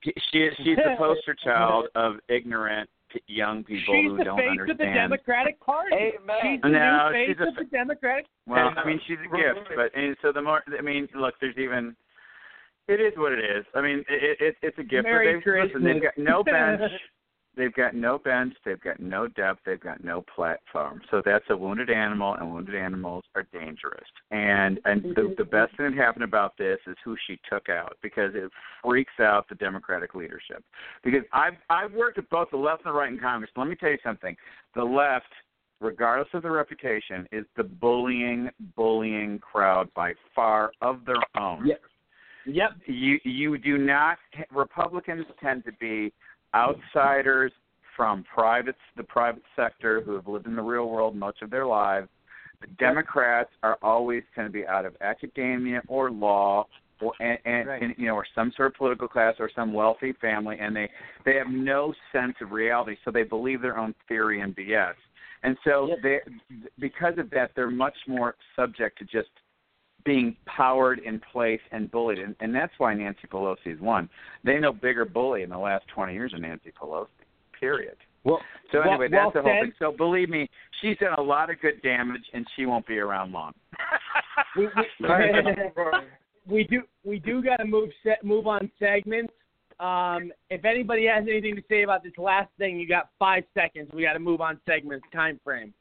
she she's the poster child of ignorant young people She's who the don't face understand. of the Democratic Party. She's the No, new face she's a of the Democratic. Well, I mean, she's a gift, but and so the more I mean, look, there's even. It is what it is. I mean, it, it it's a gift. Merry but they've, listen, they've got no bench. They've got no bench. They've got no depth. They've got no platform. So that's a wounded animal, and wounded animals are dangerous. And and the mm-hmm. the best thing that happened about this is who she took out because it freaks out the Democratic leadership. Because I've I've worked with both the left and the right in Congress. Let me tell you something. The left regardless of their reputation, is the bullying, bullying crowd by far of their own. Yep. Yep. You you do not. Republicans tend to be outsiders from private the private sector who have lived in the real world much of their lives. The Democrats are always tend to be out of academia or law or and, and, Right. and you know or some sort of political class or some wealthy family and they they have no sense of reality so they believe their own theory and BS. And so they because of that they're much more subject to just being powered in place and bullied and, and that's why Nancy Pelosi has won. They no bigger bully in the last 20 years than Nancy Pelosi. Period. Well, So anyway, well that's the whole said. thing. So believe me, she's done a lot of good damage, and she won't be around long. we, we, we do we do got to move set, move on segments. Um, if anybody has anything to say about this last thing, you got five seconds. We got to move on segments time frame.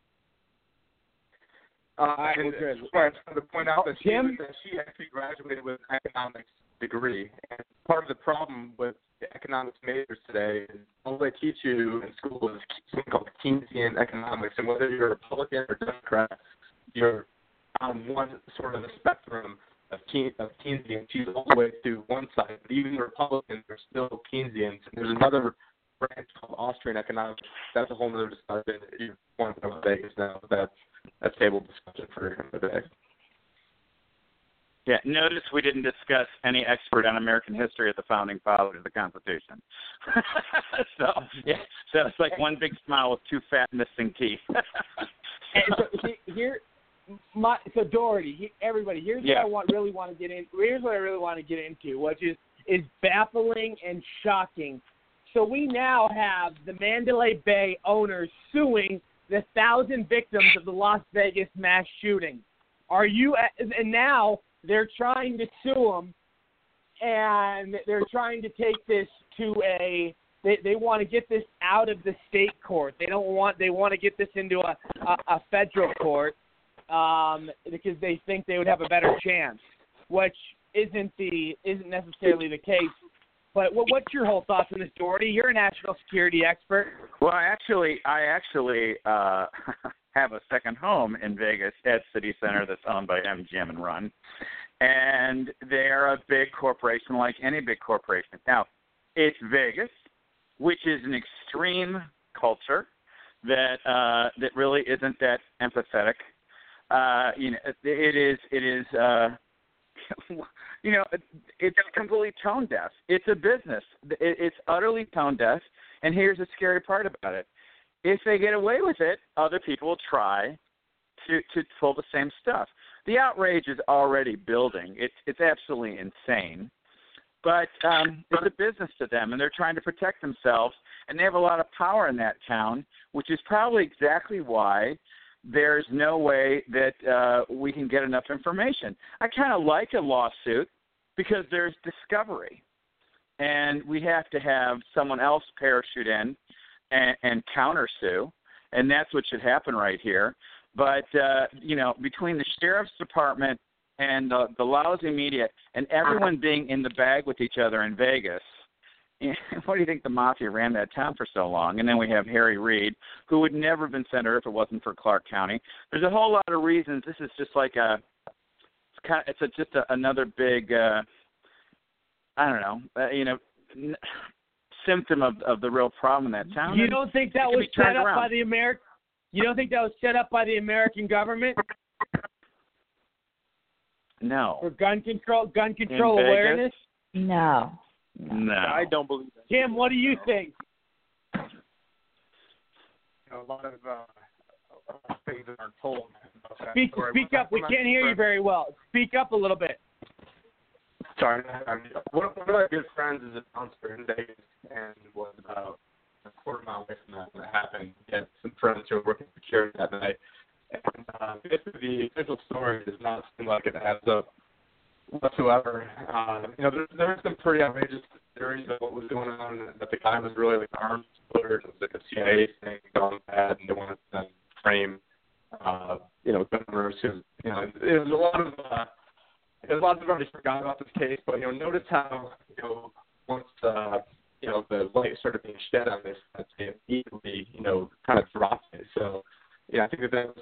Uh, and we're good. just wanted to point out that she, Jim? that she actually graduated with an economics degree. And part of the problem with the economics majors today is all they teach you in school is something called Keynesian economics. And whether you're a Republican or Democrat, you're on one sort of the spectrum of, Keyn- of Keynesian. She's all the way to one side. But even Republicans are still Keynesians. And there's another branch called Austrian economics. That's a whole other discussion. If you want to Vegas now, that's a table discussion for another day. Yeah, notice we didn't discuss any expert on American history of the founding fathers of the Constitution. so yeah, so it's like one big smile with two fat missing teeth. And so here, my so Daugherty, he, everybody, here's Yeah. what I want really want to get in. Here's what I really want to get into, which is is baffling and shocking. So we now have the Mandalay Bay owners suing the thousand victims of the Las Vegas mass shooting. Are you? And now they're trying to sue them, and they're trying to take this to a. They they want to get this out of the state court. They don't want. They want to get this into a a, a federal court um, because they think they would have a better chance, which isn't the isn't necessarily the case. But what, what's your whole thoughts on this, Daugherty? You're a national security expert. well, I actually, I actually uh, have a second home in Vegas at City Center that's owned by MGM and Run, and they're a big corporation like any big corporation. Now, it's Vegas, which is an extreme culture that uh, that really isn't that empathetic. Uh, you know, it, it is it is uh, you know it, it's completely tone deaf. It's a business. It, it's utterly tone deaf. And here's the scary part about it: if they get away with it, other people will try to to pull the same stuff. The outrage is already building. It's it's absolutely insane but um, it's a business to them, and they're trying to protect themselves, and they have a lot of power in that town, which is probably exactly why there's no way that uh, we can get enough information. I kind of like a lawsuit because there's discovery, and we have to have someone else parachute in and, and counter sue, and that's what should happen right here. But uh, you know, between the sheriff's department and the, the lousy media and everyone being in the bag with each other in Vegas, what do you think the mafia ran that town for so long? And then we have Harry Reid, who would never have been senator if it wasn't for Clark County. There's a whole lot of reasons. This is just like a, it's kind of, it's a, just a, another big, uh, I don't know, uh, you know, n- symptom of of the real problem in that town. You don't think that was set up around. by the American? You don't think that was set up by the American government No. for gun control, gun control awareness? No. No. I don't believe that. Tim, what do you think? You know, a lot of uh, things aren't told. Speak, speak up. We can't hear you very well. Speak up a little bit. Sorry, I mean, one one of my good friends is a bouncer in Vegas and was about a quarter mile away from that when it happened. He had some friends who were working security that night. And uh, basically, the official story does not seem like it adds up whatsoever. Uh, you know, there, there are some pretty outrageous theories about what was going on, that the guy was really like an arms dealer, it was like a CIA thing gone bad, and they wanted to frame, uh, you know, gun owners who, you know, was a lot of, uh, there's lots of already forgot about this case, but you know, notice how you know once uh, you know the light started being shed on this, that they immediately you know kind of dropped it. So yeah, I think that that was,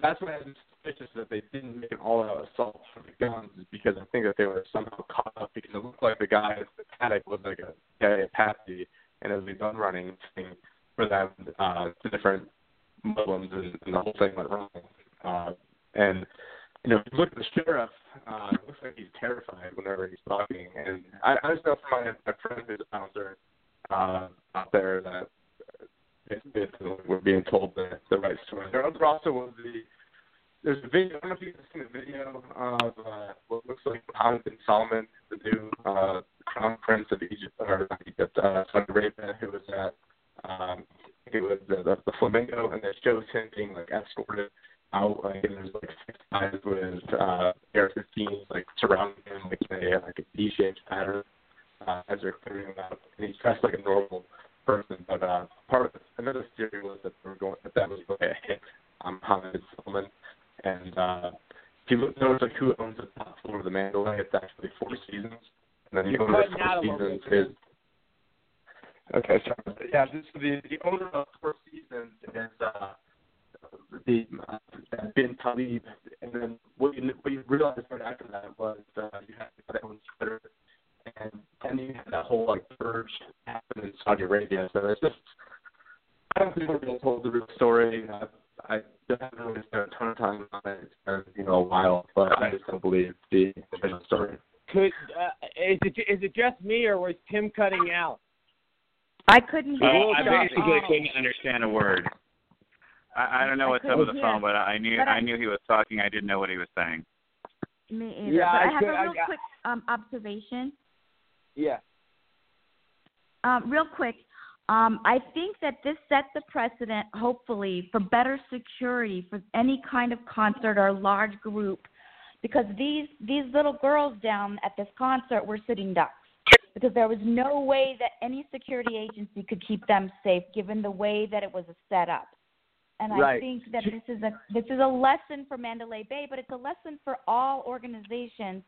that's I'm suspicious that they didn't make an all-out assault for the guns, is because I think that they were somehow caught up because it looked like the guy at the attic was like a guy at Patsy, and it was a gun running thing for them uh, to different Muslims, and, and the whole thing went wrong. Uh, and you know, if you look at the sheriff, uh, it looks like he's terrified whenever he's talking. And I, I just know from my, my friend who's a bouncer uh, out there that basically we're being told the, the right story. There also was the there's a video. I don't know if you guys seen the video of uh, what looks like Mohammed bin Salman, the new uh, crown prince of Egypt or not Egypt, uh, Saudi Arabia, who was at um, it was the, the, the Flamingo, and it shows him being like escorted out, like, and there's like six guys with uh, AR-15s like surrounding him, like in a like a D-shaped pattern uh, as they're clearing him out, and he's dressed like a normal person. But uh, part of it, another theory was that they were going that that was like a hit on Mohammed bin Salman, and uh, if you look, notice like who owns the top floor of the Mandalay, it's actually Four Seasons, and then the You're owner of cutting out a Four Seasons is Okay, sorry. Yeah, this, the the owner of Four Seasons is uh, the uh, Bin Talal, and then what you what you realized right after that was uh, you had the guy that owns Twitter, and then you had that whole like purge happen in Saudi Arabia. So it's just I don't think we're being told the real story. Uh, I haven't really spent a ton of time on it. It's been you know a while, but I just don't believe the official story. Could uh, is it is it just me or was Tim cutting out? I couldn't hear Uh, I him at basically all. couldn't understand a word. I, I don't know what's up with the couldn't phone, but I knew But I- I knew he was talking. I didn't know what he was saying. Me either. Yeah, but I, I have could- a I real got- quick um, observation. Yeah. Um, real quick, um, I think that this sets a precedent, hopefully, for better security for any kind of concert or large group, because these these little girls down at this concert were sitting ducks, because there was no way that any security agency could keep them safe, given the way that it was set up. And I think that this is a this is a lesson for Mandalay Bay, but it's a lesson for all organizations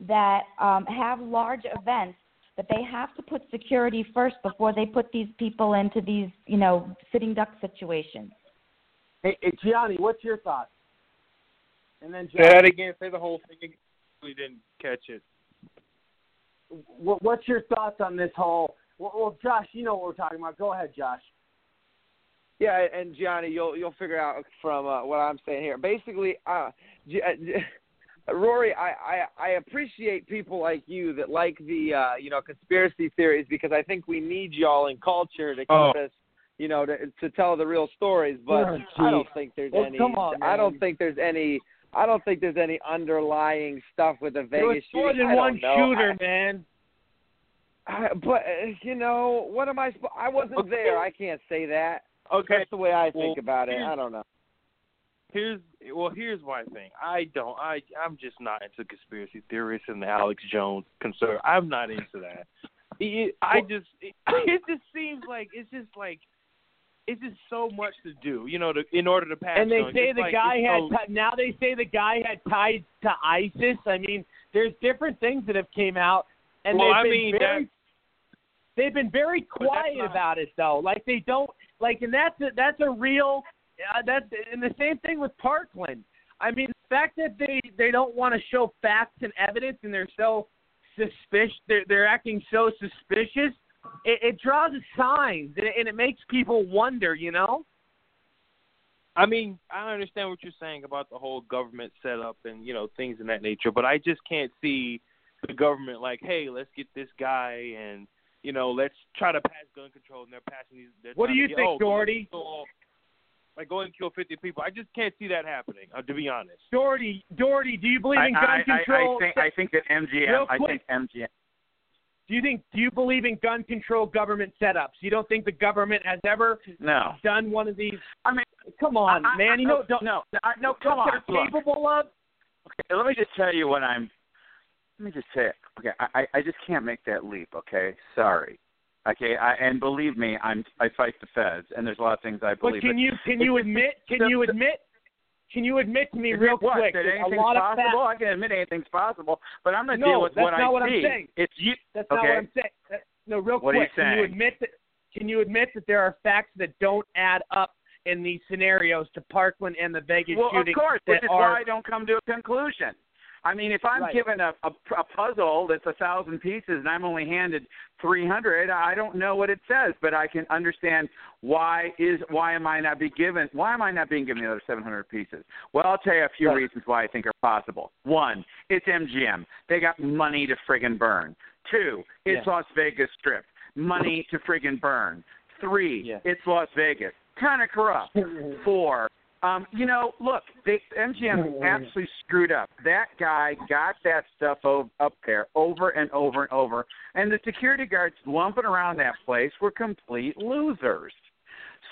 that um, have large events that they have to put security first before they put these people into these, you know, sitting duck situations. Hey, hey Gianni, what's your thoughts? And then Say that Josh, again. Say the whole thing again. We didn't catch it. what, what's your thoughts on this whole? Well, well, Josh, you know what we're talking about. Go ahead, Josh. Yeah, and Gianni, you'll you'll figure out from uh, what I'm saying here. Basically, uh, G- uh, G- Rory, I, I I appreciate people like you that like the uh, you know conspiracy theories because I think we need y'all in culture to keep Oh. us you know to to tell the real stories. But Oh, I don't think there's Well, any. on, I don't think there's any. I don't think there's any underlying stuff with the Vegas There was more shooting. than one know. shooter, I- man. I, but uh, you know what am I? Sp- I wasn't Okay. there. I can't say that. Okay. That's the way I think Well, about it. I don't know. Here's well here's my thing. I don't I I'm just not into conspiracy theorists and the Alex Jones concern. I'm not into that. It, I just it, it just seems like it's just like it's just so much to do, you know, to, in order to pass. And they on. say It's the like, guy had so- ti- now they say the guy had ties to ISIS. I mean, there's different things that have came out, and Well, they've I been mean, very they've been very quiet not- about it though. Like they don't like, and that's a, that's a real uh, that's and the same thing with Parkland. I mean, the fact that they they don't want to show facts and evidence, and they're so suspicious, they're they're acting so suspicious. It, it draws a signs, and it, and it makes people wonder. You know. I mean, I understand what you're saying about the whole government setup and you know things in that nature, but I just can't see the government like, hey, let's get this guy and you know let's try to pass gun control, and they're passing these. They're What do you get- think, oh, Daugherty? So, Like go and kill 50 people. I just can't see that happening. Uh, to be honest. Daugherty, Daugherty, do you believe in gun I, I, control? I think I think that MGM. I think MGM. do you think do you believe in gun control government setups? You don't think the government has ever No. done one of these? I mean, come on, I- I- man. You I- know, don't, no, I, no, come on. they're Look. capable of. Okay, let me just tell you what I'm. Let me just say it. Okay, I I- I just can't make that leap. Okay, sorry. Okay, I, and believe me, I'm I fight the feds, and there's a lot of things I believe. But can you can you admit can you admit can you admit to me real what, quick that that a anything's lot of possible? fat, I can admit anything's possible, but I'm going to No, deal with that's what not I what I'm see. saying. It's you. That's okay. not what I'm saying. That- No, real What are you quick. Can you admit that? Can you admit that there are facts that don't add up in these scenarios to Parkland and the Vegas Well, shooting? of course, which is are, why I don't come to a conclusion. I mean, if I'm Right. given a, a, a puzzle that's a thousand pieces and I'm only handed 300, I don't know what it says, but I can understand why is why am I not be given why am I not being given the other 700 pieces? Well, I'll tell you a few Right. reasons why I think are possible. One, it's MGM. They got money to friggin' burn. Two, it's Yeah. Las Vegas Strip. Money to friggin' burn. Three, Yeah. it's Las Vegas. Kind of corrupt. Four, um, you know, look, they, MGM absolutely screwed up. That guy got that stuff o- up there over and over and over, and the security guards lumping around that place were complete losers.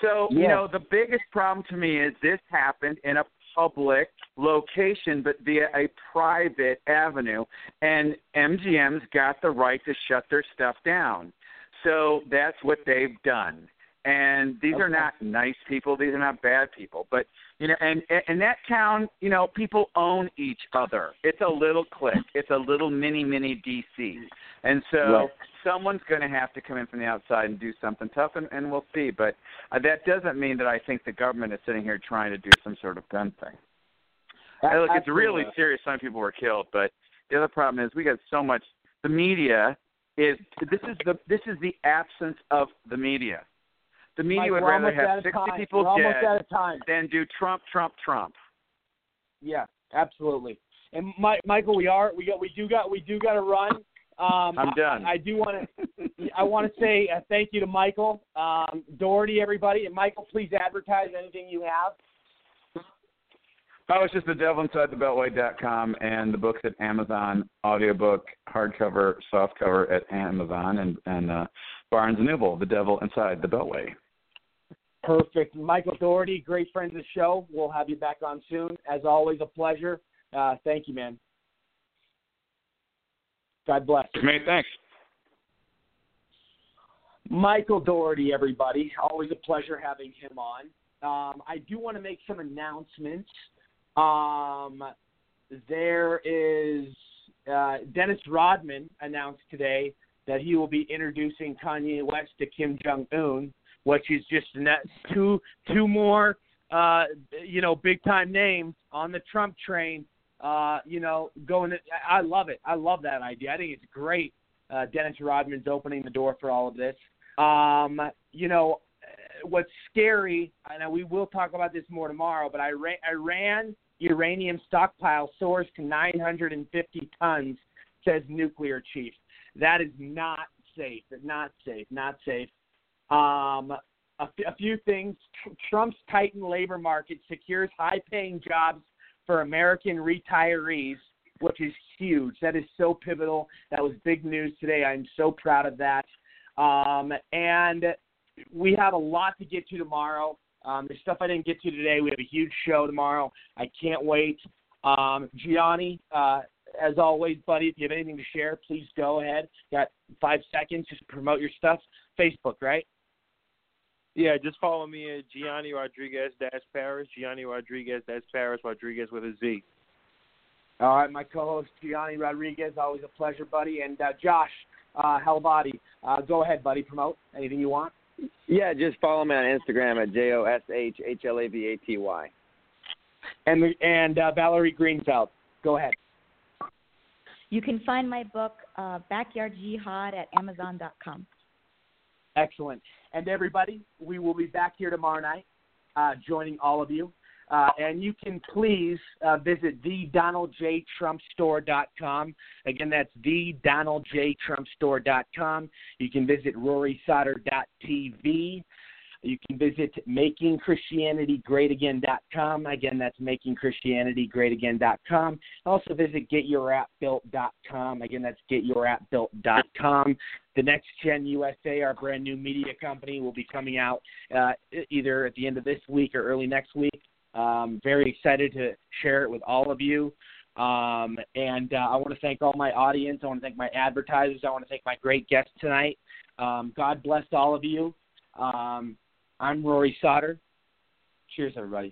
So, you know, the biggest problem to me is this happened in a public location, but via a private avenue, and MGM's got the right to shut their stuff down. So that's what they've done. And these are not nice people. These are not bad people. But you know, and in that town, you know, people own each other. It's a little clique. It's a little mini mini DC. And so Right. someone's going to have to come in from the outside and do something tough, and, and we'll see. But uh, that doesn't mean that I think the government is sitting here trying to do some sort of gun thing. Hey, look, it's really serious. Some people were killed, but the other problem is we got so much. The media is this is the this is the absence of the media. The media Mike, would rather have 60 time. people We're dead out of time. than do Trump, Trump, Trump. Yeah, absolutely. And Mi- Michael, we are we got we do got we do got to run. Um, I'm done. I, I do want to I want to say uh, thank you to Michael, um, Daugherty, everybody, and Michael. Please advertise anything you have. Oh, it's just the devil inside the beltway.com and the books at Amazon, audiobook, hardcover, softcover at Amazon, and, and uh, Barnes and Noble, The Devil Inside the Beltway. Perfect. Michael Daugherty, great friend of the show. We'll have you back on soon. As always, a pleasure. Uh, thank you, man. God bless. Mate, thanks. Michael Daugherty, everybody. Always a pleasure having him on. Um, I do want to make some announcements. Um, there is uh, Dennis Rodman announced today that he will be introducing Kanye West to Kim Jong Un, which is just two two more uh, you know big time names on the Trump train. Uh, you know, going. To, I love it. I love that idea. I think it's great. Uh, Dennis Rodman's opening the door for all of this. Um, you know, uh, what's scary, know we will talk about this more tomorrow, but Iran, Iran uranium stockpile soars to 950 tons, says nuclear chief. That is not safe. Not safe. Not safe. Um, a, f- a few things. Tr- Trump's tightened labor market secures high-paying jobs for American retirees, which is huge. That is so pivotal. That was big news today. I'm so proud of that. Um, and we have a lot to get to tomorrow. Um, there's stuff I didn't get to today. We have a huge show tomorrow. I can't wait. Um, Gianni, uh, as always, buddy, if you have anything to share, please go ahead. Got five seconds. Just promote your stuff. Facebook, right? Yeah, just follow me at Gianni Rodriguez dash Parris. Gianni Rodriguez dash Parris. Rodriguez with a Z. All right, my co-host Gianni Rodriguez, always a pleasure, buddy. And uh, Josh uh, Hlavaty, uh, go ahead, buddy. Promote anything you want. Yeah, just follow me on Instagram at J O S H H L A V A T Y. And and uh, Valerie Greenfeld, go ahead. You can find my book, uh, Backyard Jihad, at Amazon.com. Excellent. And everybody, we will be back here tomorrow night, uh, joining all of you. Uh, and you can please uh, visit the Again, that's the You can visit RorySauter.tv. You can visit makingchristianitygreatagain.com. Again, that's makingchristianitygreatagain.com. Also visit getyourappbuilt.com. Again, that's getyourappbuilt.com. The Next Gen USA, our brand new media company, will be coming out uh, either at the end of this week or early next week. Um, very excited to share it with all of you. Um, and uh, I want to thank all my audience. I want to thank my advertisers. I want to thank my great guests tonight. Um, God bless all of you. Um, I'm Rory Sauter. Cheers, everybody.